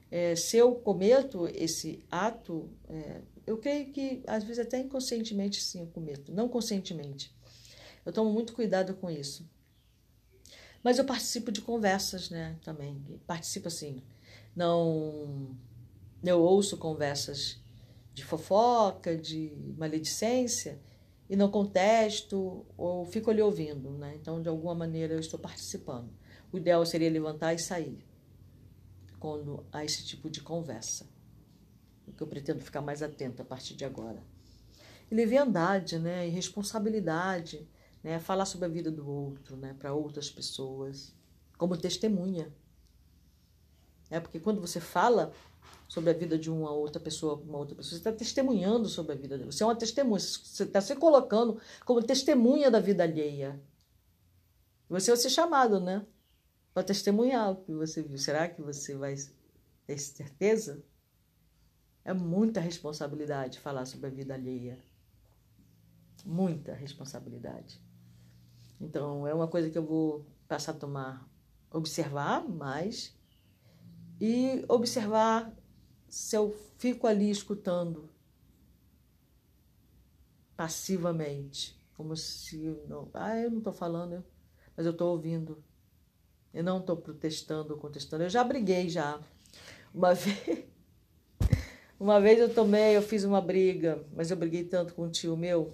é, se eu cometo esse ato, é, eu creio que às vezes até inconscientemente sim eu cometo, não conscientemente. Eu tomo muito cuidado com isso. Mas eu participo de conversas, né, também. Participo assim, não eu ouço conversas de fofoca, de maledicência e não contesto ou fico ali ouvindo, né? Então, de alguma maneira eu estou participando. O ideal seria levantar e sair quando há esse tipo de conversa. Que eu pretendo ficar mais atento a partir de agora. E leviandade, né? E responsabilidade, né? Falar sobre a vida do outro, né? Para outras pessoas, como testemunha. É porque quando você fala sobre a vida de uma outra pessoa, uma outra pessoa, você está testemunhando sobre a vida dela. Você é uma testemunha, você está se colocando como testemunha da vida alheia. Você vai ser chamado, né? para testemunhar o que você viu. Será que você vai ter certeza? É muita responsabilidade falar sobre a vida alheia. Muita responsabilidade. Então, é uma coisa que eu vou passar a tomar, observar mais e observar se eu fico ali escutando passivamente, como se não, ah, eu não estou falando, mas eu estou ouvindo. Eu não estou protestando ou contestando. Eu já briguei já. Uma vez, uma vez eu tomei, eu fiz uma briga, mas eu briguei tanto com um tio meu,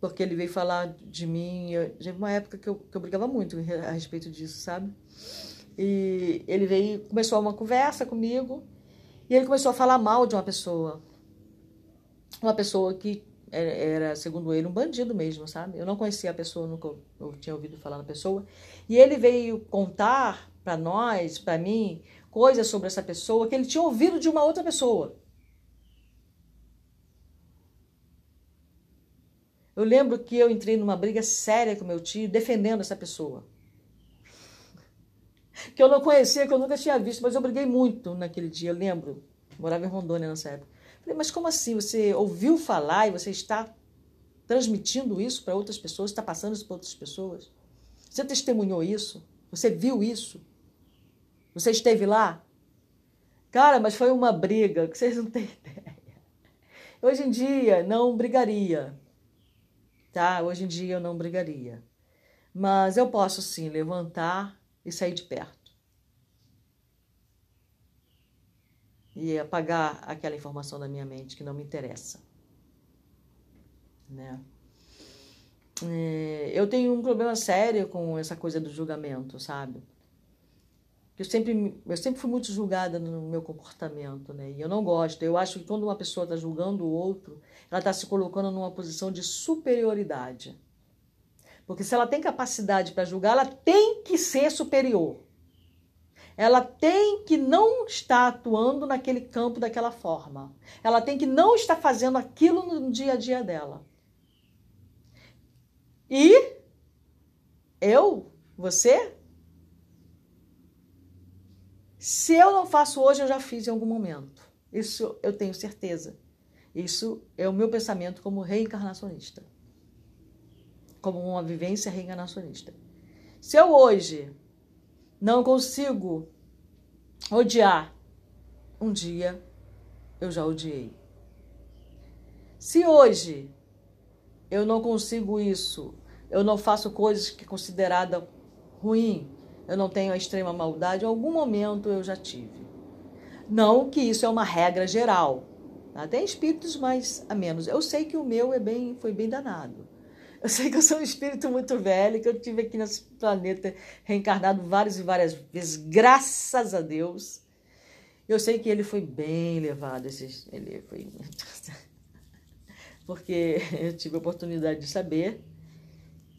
porque ele veio falar de mim. Já uma época que eu, que eu brigava muito a respeito disso, sabe? E ele veio, começou uma conversa comigo, e ele começou a falar mal de uma pessoa. Uma pessoa que era, segundo ele, um bandido mesmo, sabe? Eu não conhecia a pessoa, nunca eu tinha ouvido falar na pessoa. E ele veio contar para nós, para mim, coisas sobre essa pessoa que ele tinha ouvido de uma outra pessoa. Eu lembro que eu entrei numa briga séria com meu tio, defendendo essa pessoa. Que eu não conhecia, que eu nunca tinha visto, mas eu briguei muito naquele dia, eu lembro. Morava em Rondônia nessa época. Falei, mas como assim? Você ouviu falar e você está transmitindo isso para outras pessoas, está passando isso para outras pessoas? Você testemunhou isso? Você viu isso? Você esteve lá? Cara, mas foi uma briga que vocês não têm ideia. Hoje em dia não brigaria, tá? Hoje em dia eu não brigaria. Mas eu posso sim levantar e sair de perto. e apagar aquela informação da minha mente que não me interessa. Né? É, eu tenho um problema sério com essa coisa do julgamento, sabe? Eu sempre, eu sempre fui muito julgada no meu comportamento, né? E eu não gosto. Eu acho que quando uma pessoa está julgando o outro, ela está se colocando numa posição de superioridade. Porque se ela tem capacidade para julgar, ela tem que ser superior. Ela tem que não estar atuando naquele campo daquela forma. Ela tem que não estar fazendo aquilo no dia a dia dela. E eu, você, se eu não faço hoje, eu já fiz em algum momento. Isso eu tenho certeza. Isso é o meu pensamento como reencarnacionista. Como uma vivência reencarnacionista. Se eu hoje não consigo odiar. Um dia eu já odiei. Se hoje eu não consigo isso, eu não faço coisas que é considerada ruim, eu não tenho a extrema maldade, em algum momento eu já tive. Não que isso é uma regra geral. Tá? Tem espíritos mais a menos. Eu sei que o meu é bem, foi bem danado. Eu sei que eu sou um espírito muito velho, que eu tive aqui nesse planeta reencarnado várias e várias vezes, graças a Deus. Eu sei que ele foi bem levado, esse, ele foi porque eu tive a oportunidade de saber.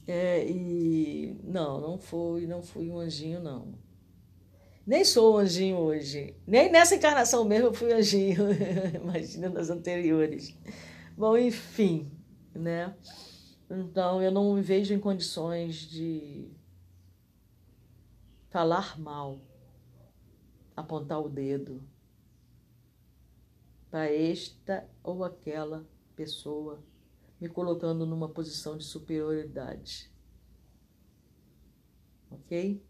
É, e não, não fui, não fui um anjinho, não. Nem sou um anjinho hoje. Nem nessa encarnação mesmo eu fui anjinho. Imagina nas anteriores. Bom, enfim, né? Então, eu não me vejo em condições de falar mal, apontar o dedo para esta ou aquela pessoa, me colocando numa posição de superioridade. Ok?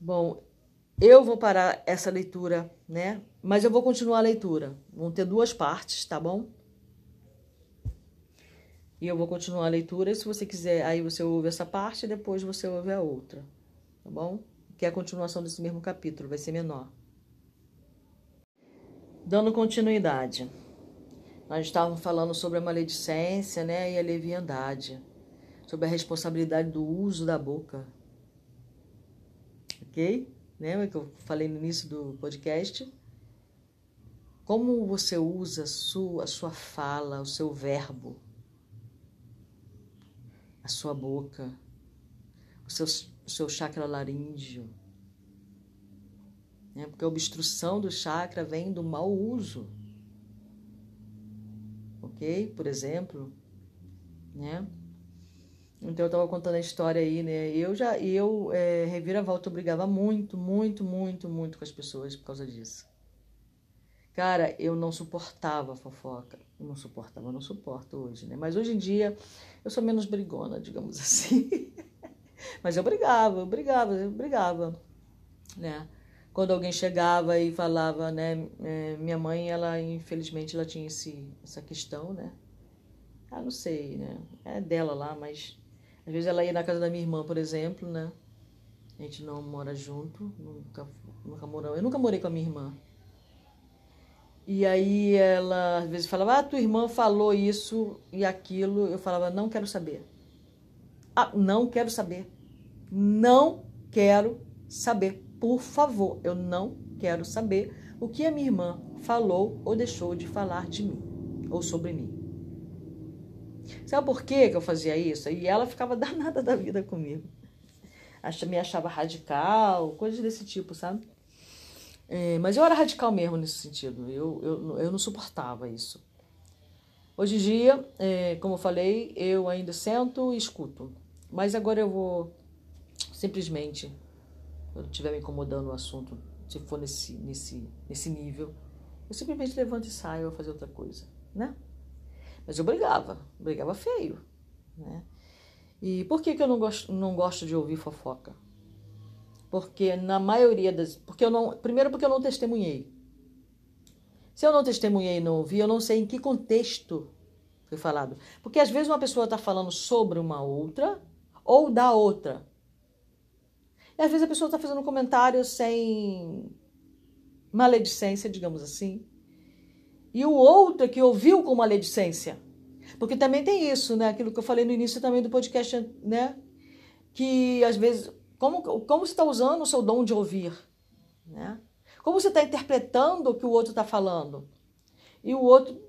Bom, eu vou parar essa leitura, né? Mas eu vou continuar a leitura. Vão ter duas partes, tá bom? E eu vou continuar a leitura. Se você quiser, aí você ouve essa parte e depois você ouve a outra. Tá bom? Que é a continuação desse mesmo capítulo, vai ser menor. Dando continuidade. Nós estávamos falando sobre a maledicência né, e a leviandade, sobre a responsabilidade do uso da boca. Ok? Lembra que eu falei no início do podcast? Como você usa a sua, a sua fala, o seu verbo a sua boca, o seu, o seu chakra laríngeo. Né? Porque a obstrução do chakra vem do mau uso. Ok? Por exemplo, né? Então eu estava contando a história aí, né? Eu já, eu, é, reviravolta, eu brigava muito, muito, muito, muito com as pessoas por causa disso. Cara, eu não suportava fofoca. Eu não suportava, não suporto hoje, né? Mas hoje em dia eu sou menos brigona, digamos assim. Mas eu brigava, eu brigava, eu brigava, né? Quando alguém chegava e falava, né? É, minha mãe, ela infelizmente ela tinha esse, essa questão, né? Ah, não sei, né? É dela lá, mas às vezes ela ia na casa da minha irmã, por exemplo, né? A gente não mora junto, nunca, nunca morou. Eu nunca morei com a minha irmã. E aí ela às vezes falava, ah, tua irmã falou isso e aquilo. Eu falava, não quero saber. Ah, não quero saber. Não quero saber. Por favor, eu não quero saber o que a minha irmã falou ou deixou de falar de mim ou sobre mim. Sabe por que eu fazia isso? E ela ficava danada da vida comigo. Me achava radical, coisas desse tipo, sabe? É, mas eu era radical mesmo nesse sentido. Eu, eu, eu não suportava isso. Hoje em dia, é, como eu falei, eu ainda sento e escuto. Mas agora eu vou simplesmente, eu estiver me incomodando o assunto, se for nesse, nesse, nesse nível, eu simplesmente levanto e saio a fazer outra coisa, né? Mas eu brigava, brigava feio, né? E por que, que eu não gosto, não gosto de ouvir fofoca? Porque na maioria das. Porque eu não, primeiro, porque eu não testemunhei. Se eu não testemunhei e não ouvi, eu não sei em que contexto foi falado. Porque às vezes uma pessoa está falando sobre uma outra ou da outra. E às vezes a pessoa está fazendo um comentário sem maledicência, digamos assim. E o outro é que ouviu com maledicência. Porque também tem isso, né? Aquilo que eu falei no início também do podcast, né? Que às vezes Como, como você está usando o seu dom de ouvir? Né? Como você está interpretando o que o outro está falando? E o outro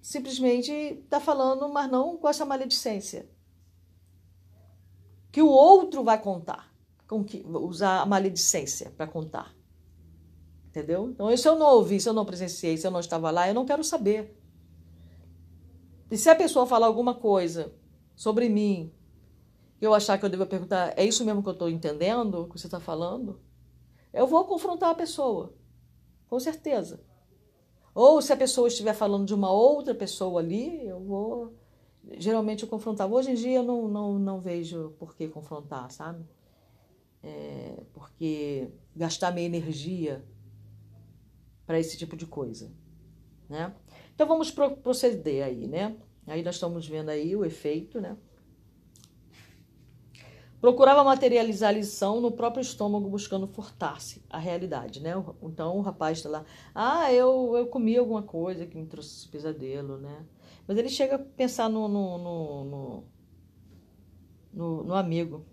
simplesmente está falando, mas não com essa maledicência. Que o outro vai contar, usar a maledicência para contar. Entendeu? Então, se eu não ouvi, se eu não presenciei, se eu não estava lá, eu não quero saber. E se a pessoa falar alguma coisa sobre mim, eu achar que eu devo perguntar, é isso mesmo que eu estou entendendo, que você está falando? Eu vou confrontar a pessoa, com certeza. Ou se a pessoa estiver falando de uma outra pessoa ali, eu vou. Geralmente eu confrontava. Hoje em dia eu não, não, não vejo por que confrontar, sabe? É, porque gastar minha energia para esse tipo de coisa, né? Então vamos proceder aí, né? Aí nós estamos vendo aí o efeito, né? Procurava materializar a lição no próprio estômago, buscando furtar-se a realidade, né? Então o rapaz está lá, ah, eu, eu comi alguma coisa que me trouxe pesadelo, né? Mas ele chega a pensar no, no, no, no, no amigo,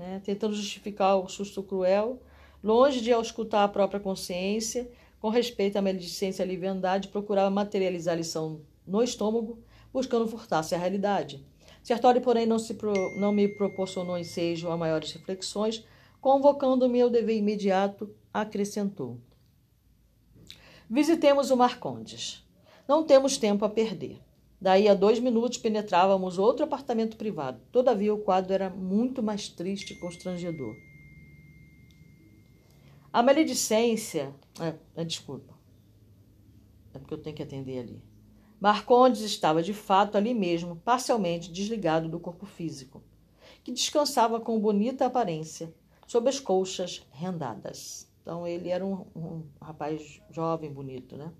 né? tentando justificar o susto cruel, longe de auscultar a própria consciência, com respeito à maledicência e à liviandade, procurava materializar a lição no estômago, buscando furtar-se a realidade. Sertório, porém, não, pro, não me proporcionou ensejo a maiores reflexões, convocando-me ao dever imediato, acrescentou. Visitemos o Marcondes. Não temos tempo a perder. Daí a dois minutos penetrávamos outro apartamento privado. Todavia o quadro era muito mais triste e constrangedor. A maledicência. É, desculpa. É porque eu tenho que atender ali. Marcondes estava de fato ali mesmo, parcialmente desligado do corpo físico, que descansava com bonita aparência, sob as colchas rendadas. Então ele era um, um rapaz jovem, bonito, né?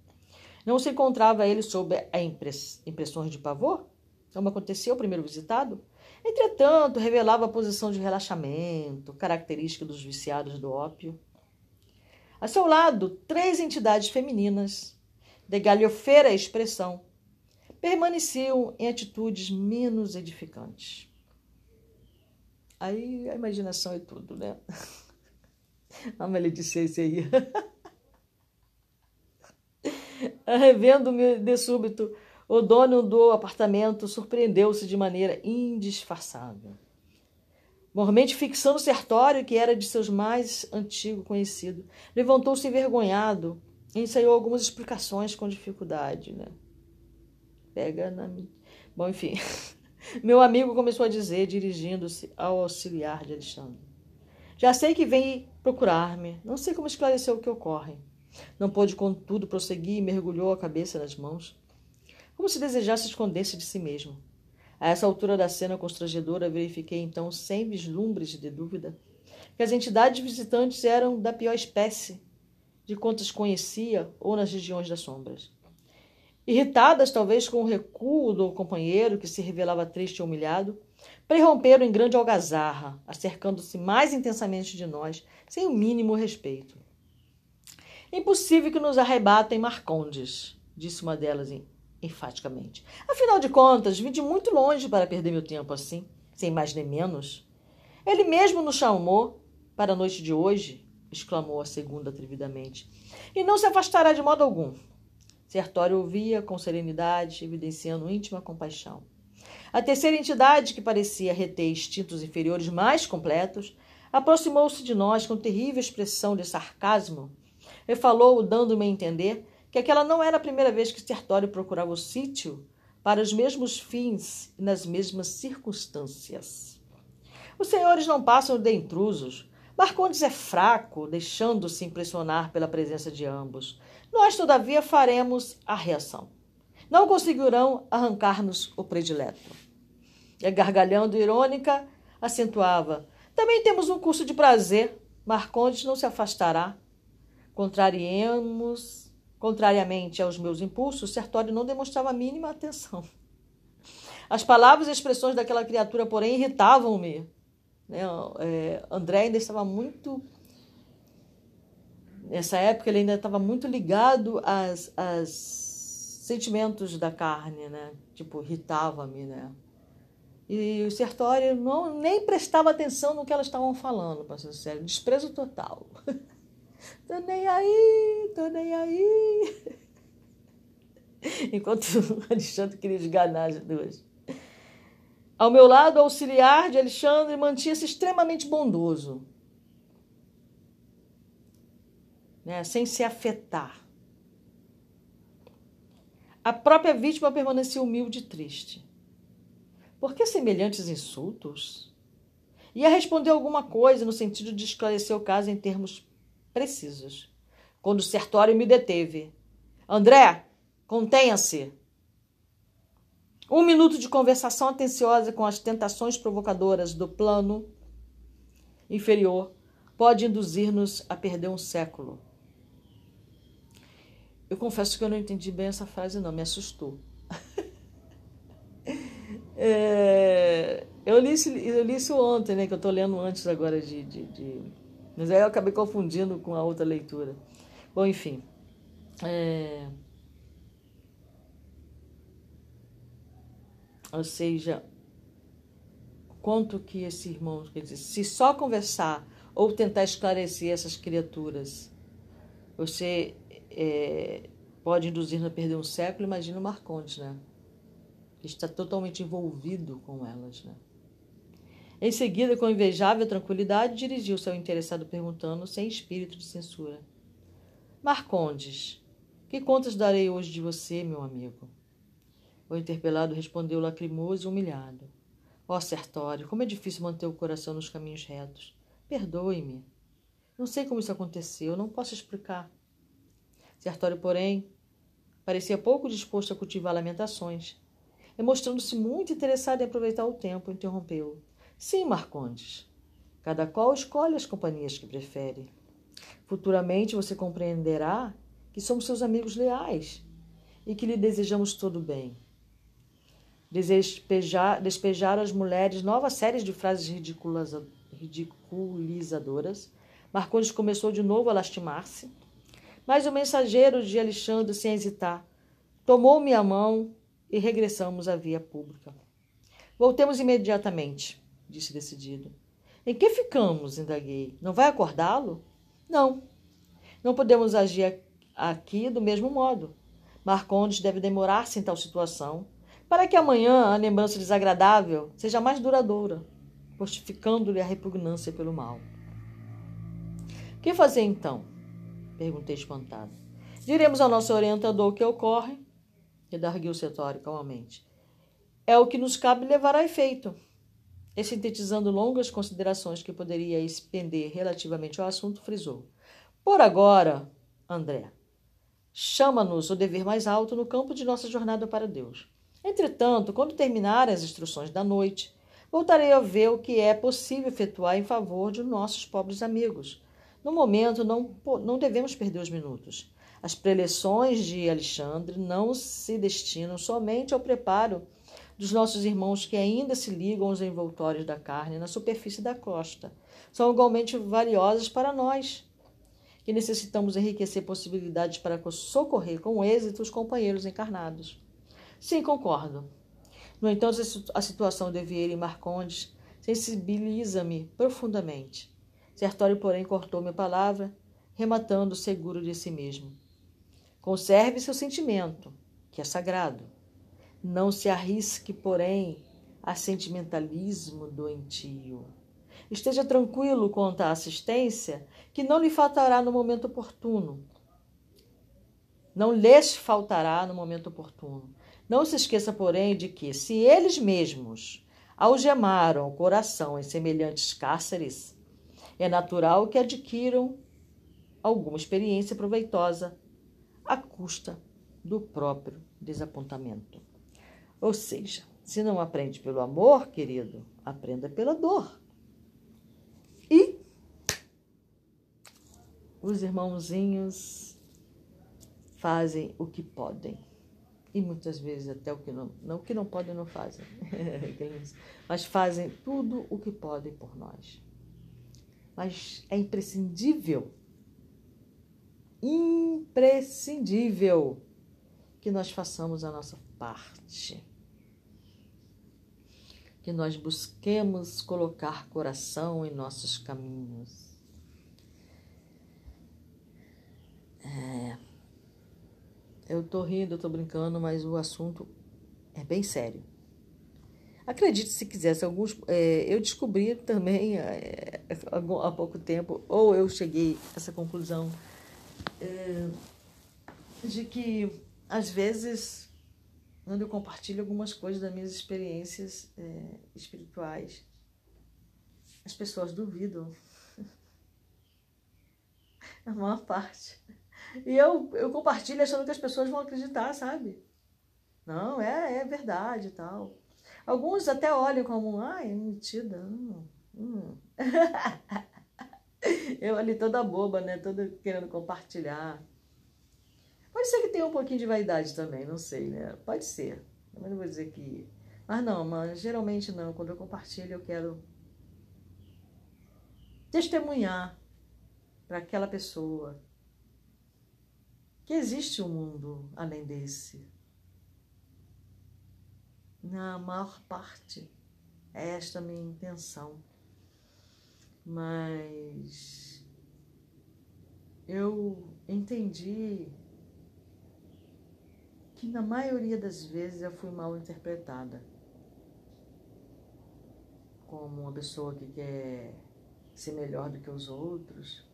Não se encontrava ele sob a impress, impressões de pavor, como acontecia ao primeiro visitado. Entretanto, revelava a posição de relaxamento, característica dos viciados do ópio. A seu lado, três entidades femininas, de galhofeira expressão, permaneciam em atitudes menos edificantes. Aí a imaginação é tudo, né? A maledicência aí. Revendo-me de súbito, o dono do apartamento surpreendeu-se de maneira indisfarçável. Mormente fixando o sertório, que era de seus mais antigo conhecido, levantou-se envergonhado e ensaiou algumas explicações com dificuldade, né? pega na. Bom, enfim. Meu amigo começou a dizer, dirigindo-se ao auxiliar de Alexandre. Já sei que vem procurar-me. Não sei como esclarecer o que ocorre. Não pôde, contudo, prosseguir e mergulhou a cabeça nas mãos, como se desejasse esconder-se de si mesmo. A essa altura da cena constrangedora, verifiquei então, sem vislumbres de dúvida, que as entidades visitantes eram da pior espécie de quantas conhecia ou nas regiões das sombras. Irritadas, talvez, com o recuo do companheiro, que se revelava triste e humilhado, prerromperam em grande algazarra, acercando-se mais intensamente de nós, sem o mínimo respeito. Impossível que nos arrebatem Marcondes, disse uma delas enfaticamente. Afinal de contas, vim de muito longe para perder meu tempo assim, sem mais nem menos. Ele mesmo nos chamou para a noite de hoje, exclamou a segunda atrevidamente, e não se afastará de modo algum. Sertório ouvia com serenidade, evidenciando íntima compaixão. A terceira entidade, que parecia reter instintos inferiores mais completos, aproximou-se de nós com terrível expressão de sarcasmo e falou, dando-me a entender que aquela não era a primeira vez que Sertório procurava o sítio para os mesmos fins e nas mesmas circunstâncias. Os senhores não passam de intrusos. Marcondes é fraco, deixando-se impressionar pela presença de ambos. Nós, todavia, faremos a reação. Não conseguirão arrancar-nos o predileto. E gargalhando irônica, acentuava: Também temos um curso de prazer. Marcondes não se afastará. Contrariemos, contrariamente aos meus impulsos, Sertório não demonstrava a mínima atenção. As palavras e expressões daquela criatura, porém, irritavam-me. Né? É, André ainda estava muito nessa época ele ainda estava muito ligado às, às sentimentos da carne, né? Tipo, irritava-me, né? E o Sertório não, nem prestava atenção no que elas estavam falando, para ser sério. Desprezo total. tô nem aí, tô nem aí. Enquanto o Alexandre queria esganar as duas. Ao meu lado, o auxiliar de Alexandre mantinha-se extremamente bondoso, né, sem se afetar. A própria vítima permanecia humilde e triste. Por que semelhantes insultos? Ia responder alguma coisa no sentido de esclarecer o caso em termos precisos, quando o Sertório me deteve. André, contenha-se. Um minuto de conversação atenciosa com as tentações provocadoras do plano inferior pode induzir-nos a perder um século. Eu confesso que eu não entendi bem essa frase, não, me assustou. é, eu, li eu li isso ontem, né? Que eu estou lendo antes agora de, de, de, Mas aí eu acabei confundindo com a outra leitura. Bom, enfim. É... Ou seja, quanto que esse irmão, quer dizer, se só conversar ou tentar esclarecer essas criaturas, você é, pode induzir a perder um século, imagina o Marcondes, né? Está totalmente envolvido com elas, né? Em seguida, com invejável tranquilidade, dirigiu-se ao interessado perguntando, sem espírito de censura: Marcondes, que contas darei hoje de você, meu amigo? O interpelado respondeu lacrimoso e humilhado. Ó oh, Sertório, como é difícil manter o coração nos caminhos retos. Perdoe-me. Não sei como isso aconteceu, não posso explicar. Sertório, porém, parecia pouco disposto a cultivar lamentações. E mostrando-se muito interessado em aproveitar o tempo, interrompeu. Sim, Marcondes. Cada qual escolhe as companhias que prefere. Futuramente você compreenderá que somos seus amigos leais e que lhe desejamos todo bem despejar, despejar às mulheres novas séries de frases ridiculizadoras. Marcondes começou de novo a lastimar-se. Mas o mensageiro de Alexandre, sem hesitar, tomou minha mão e regressamos à via pública. Voltemos imediatamente, disse decidido. Em que ficamos? indaguei. Não vai acordá-lo? Não. Não podemos agir aqui do mesmo modo. Marcondes deve demorar-se em tal situação para que amanhã a lembrança desagradável seja mais duradoura, justificando-lhe a repugnância pelo mal. Que fazer então? Perguntei espantado. Diremos ao nosso orientador o que ocorre, redarguiu Setório calmamente. É o que nos cabe levar a efeito. E sintetizando longas considerações que poderia expender relativamente ao assunto, frisou. Por agora, André, chama-nos o dever mais alto no campo de nossa jornada para Deus. Entretanto, quando terminarem as instruções da noite, voltarei a ver o que é possível efetuar em favor de nossos pobres amigos. No momento, não, não devemos perder os minutos. As preleções de Alexandre não se destinam somente ao preparo dos nossos irmãos que ainda se ligam aos envoltórios da carne na superfície da costa. São igualmente valiosas para nós, que necessitamos enriquecer possibilidades para socorrer com êxito os companheiros encarnados. Sim, concordo. No entanto, a situação de Vieira e Marcondes sensibiliza-me profundamente. Sertório, porém, cortou minha palavra, rematando seguro de si mesmo. Conserve seu sentimento, que é sagrado. Não se arrisque, porém, a sentimentalismo doentio. Esteja tranquilo quanto à assistência, que não lhe faltará no momento oportuno. Não lhes faltará no momento oportuno. Não se esqueça, porém, de que, se eles mesmos algemaram o coração em semelhantes cárceres, é natural que adquiram alguma experiência proveitosa à custa do próprio desapontamento. Ou seja, se não aprende pelo amor, querido, aprenda pela dor. E os irmãozinhos fazem o que podem e muitas vezes até o que não, não o que não podem não fazem, mas fazem tudo o que podem por nós. Mas é imprescindível, imprescindível que nós façamos a nossa parte. Que nós busquemos colocar coração em nossos caminhos. É, eu tô rindo, eu tô brincando, mas o assunto é bem sério. Acredite se quisesse, alguns. É, eu descobri também é, há pouco tempo, ou eu cheguei a essa conclusão, é, de que às vezes quando eu compartilho algumas coisas das minhas experiências é, espirituais, as pessoas duvidam. A maior parte. E eu, eu compartilho achando que as pessoas vão acreditar, sabe? Não, é, é verdade e tal. Alguns até olham como, ai, é mentira. Hum. eu ali toda boba, né? Toda querendo compartilhar. Pode ser que tenha um pouquinho de vaidade também, não sei, né? Pode ser. Eu não vou dizer que. Mas não, mas geralmente não. Quando eu compartilho, eu quero testemunhar para aquela pessoa que existe um mundo além desse. Na maior parte, é esta a minha intenção. Mas eu entendi que na maioria das vezes eu fui mal interpretada como uma pessoa que quer ser melhor do que os outros,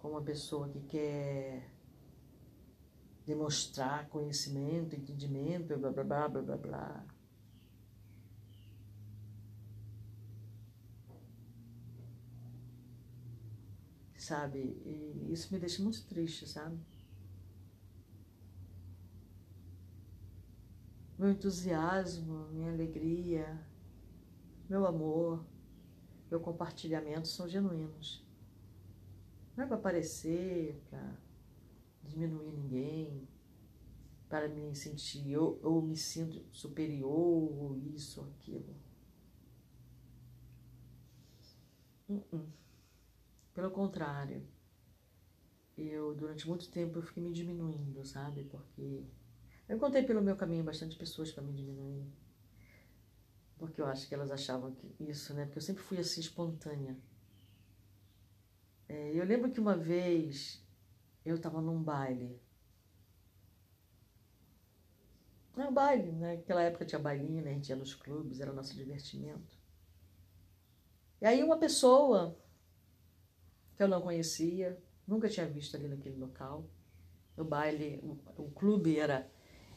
como uma pessoa que quer demonstrar conhecimento, entendimento, blá blá blá blá blá blá. Sabe? E isso me deixa muito triste, sabe? Meu entusiasmo, minha alegria, meu amor, meu compartilhamento são genuínos. Não é para aparecer, para diminuir ninguém, para me sentir, eu, eu me sinto superior, ou isso, ou aquilo. Uh -uh. Pelo contrário, eu durante muito tempo eu fiquei me diminuindo, sabe? Porque eu encontrei pelo meu caminho bastante pessoas para me diminuir. Porque eu acho que elas achavam que isso, né? Porque eu sempre fui assim espontânea. É, eu lembro que uma vez eu estava num baile. Não, baile, né? Naquela época tinha bailinho, né? A gente ia nos clubes, era o nosso divertimento. E aí uma pessoa que eu não conhecia, nunca tinha visto ali naquele local. O baile, o, o clube era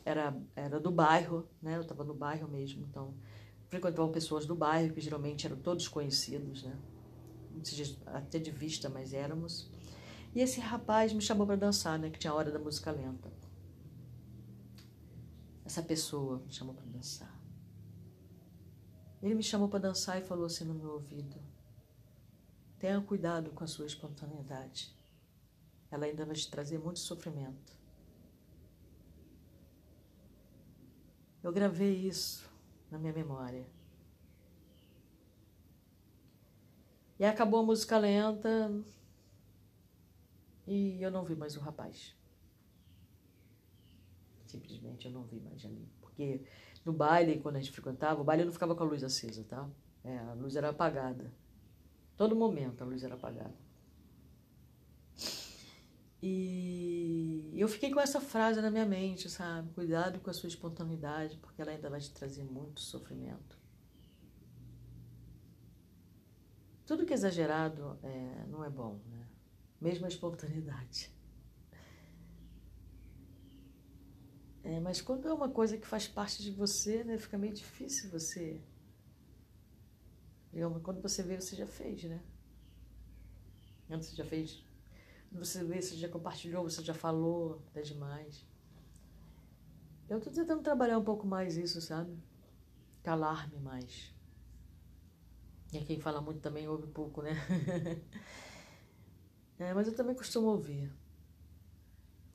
era, era do bairro, né? Eu estava no bairro mesmo, então frequentavam pessoas do bairro, que geralmente eram todos conhecidos, né? Até de vista, mas éramos. E esse rapaz me chamou para dançar, né? Que tinha a hora da música lenta. Essa pessoa me chamou para dançar. Ele me chamou para dançar e falou assim no meu ouvido: Tenha cuidado com a sua espontaneidade. Ela ainda vai te trazer muito sofrimento. Eu gravei isso na minha memória. E acabou a música lenta e eu não vi mais o rapaz. Simplesmente eu não vi mais ali. Porque no baile, quando a gente frequentava, o baile não ficava com a luz acesa, tá? É, a luz era apagada. Todo momento a luz era apagada. E eu fiquei com essa frase na minha mente, sabe? Cuidado com a sua espontaneidade, porque ela ainda vai te trazer muito sofrimento. Tudo que é exagerado é, não é bom, né? Mesmo a espontaneidade. É, mas quando é uma coisa que faz parte de você, né, fica meio difícil você. Digamos, quando você vê, você já fez, né? Antes você já fez você vê, você já compartilhou, você já falou, até demais. Eu tô tentando trabalhar um pouco mais isso, sabe? Calar-me mais. E quem fala muito também ouve pouco, né? é, mas eu também costumo ouvir.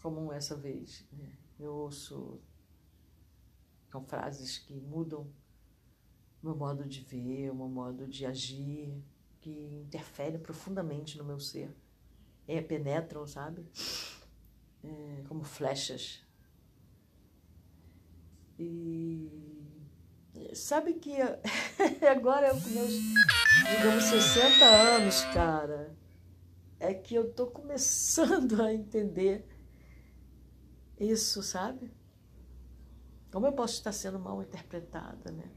Como essa vez. Né? Eu ouço. São frases que mudam meu modo de ver, meu modo de agir, que interferem profundamente no meu ser é, penetram, sabe? É, como flechas. E sabe que agora eu com meus, digamos, 60 anos, cara, é que eu tô começando a entender isso, sabe? Como eu posso estar sendo mal interpretada, né?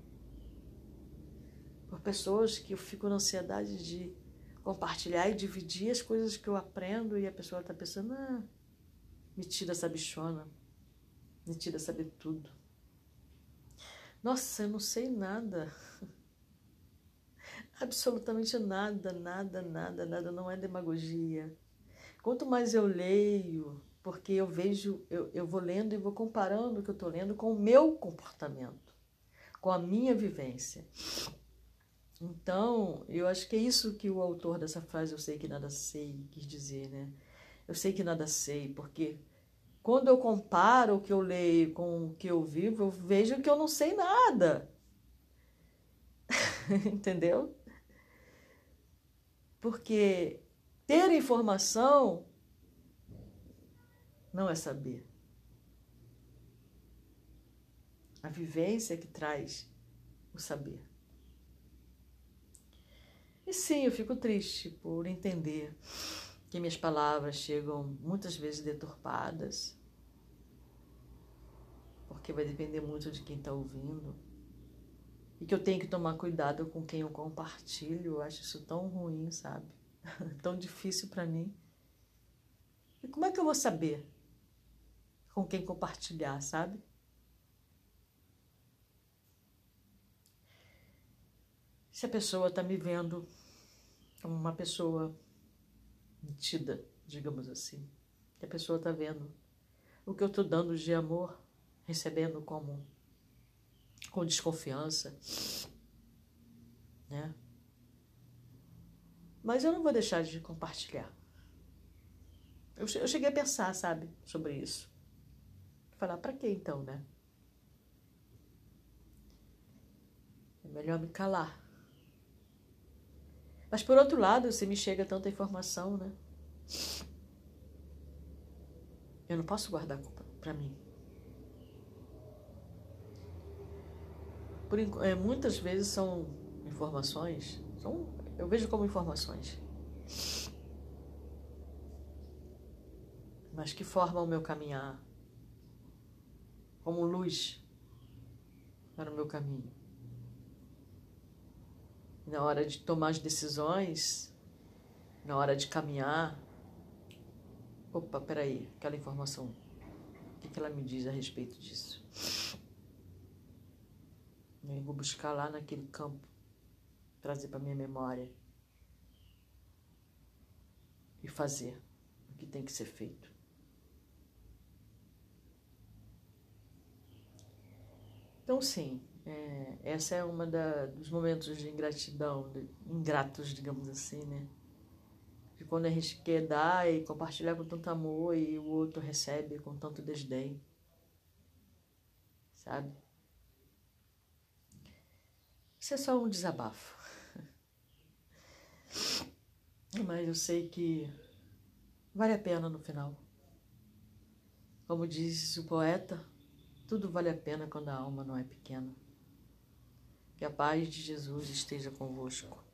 Por pessoas que eu fico na ansiedade de compartilhar e dividir as coisas que eu aprendo e a pessoa está pensando, ah, metida essa bichona, metida saber tudo. Nossa, eu não sei nada. Absolutamente nada, nada, nada, nada. Não é demagogia. Quanto mais eu leio, porque eu vejo, eu, eu vou lendo e vou comparando o que eu estou lendo com o meu comportamento, com a minha vivência. Então, eu acho que é isso que o autor dessa frase, eu sei que nada sei, quis dizer, né? Eu sei que nada sei, porque quando eu comparo o que eu leio com o que eu vivo, eu vejo que eu não sei nada. Entendeu? Porque ter informação não é saber. A vivência que traz o saber. E sim, eu fico triste por entender que minhas palavras chegam muitas vezes deturpadas, porque vai depender muito de quem está ouvindo. E que eu tenho que tomar cuidado com quem eu compartilho. Eu acho isso tão ruim, sabe? tão difícil para mim. E como é que eu vou saber com quem compartilhar, sabe? Se a pessoa está me vendo como uma pessoa metida, digamos assim, que a pessoa está vendo o que eu estou dando de amor, recebendo como com desconfiança, né? Mas eu não vou deixar de compartilhar. Eu, eu cheguei a pensar, sabe, sobre isso. Falar, para que então, né? É melhor me calar. Mas por outro lado, se me chega tanta informação, né? Eu não posso guardar para mim. Por, é, muitas vezes são informações, são, eu vejo como informações, mas que formam o meu caminhar, como luz para o meu caminho. Na hora de tomar as decisões, na hora de caminhar, opa, peraí, aquela informação, o que, ela me diz a respeito disso? Eu vou buscar lá naquele campo, trazer para minha memória e fazer o que tem que ser feito. Então, sim, é, essa é uma da, dos momentos de ingratidão, de, ingratos, digamos assim, né? De quando a gente quer dar e compartilhar com tanto amor e o outro recebe com tanto desdém, sabe? Isso é só um desabafo. Mas eu sei que vale a pena no final. Como disse o poeta, tudo vale a pena quando a alma não é pequena. Que a paz de Jesus esteja convosco.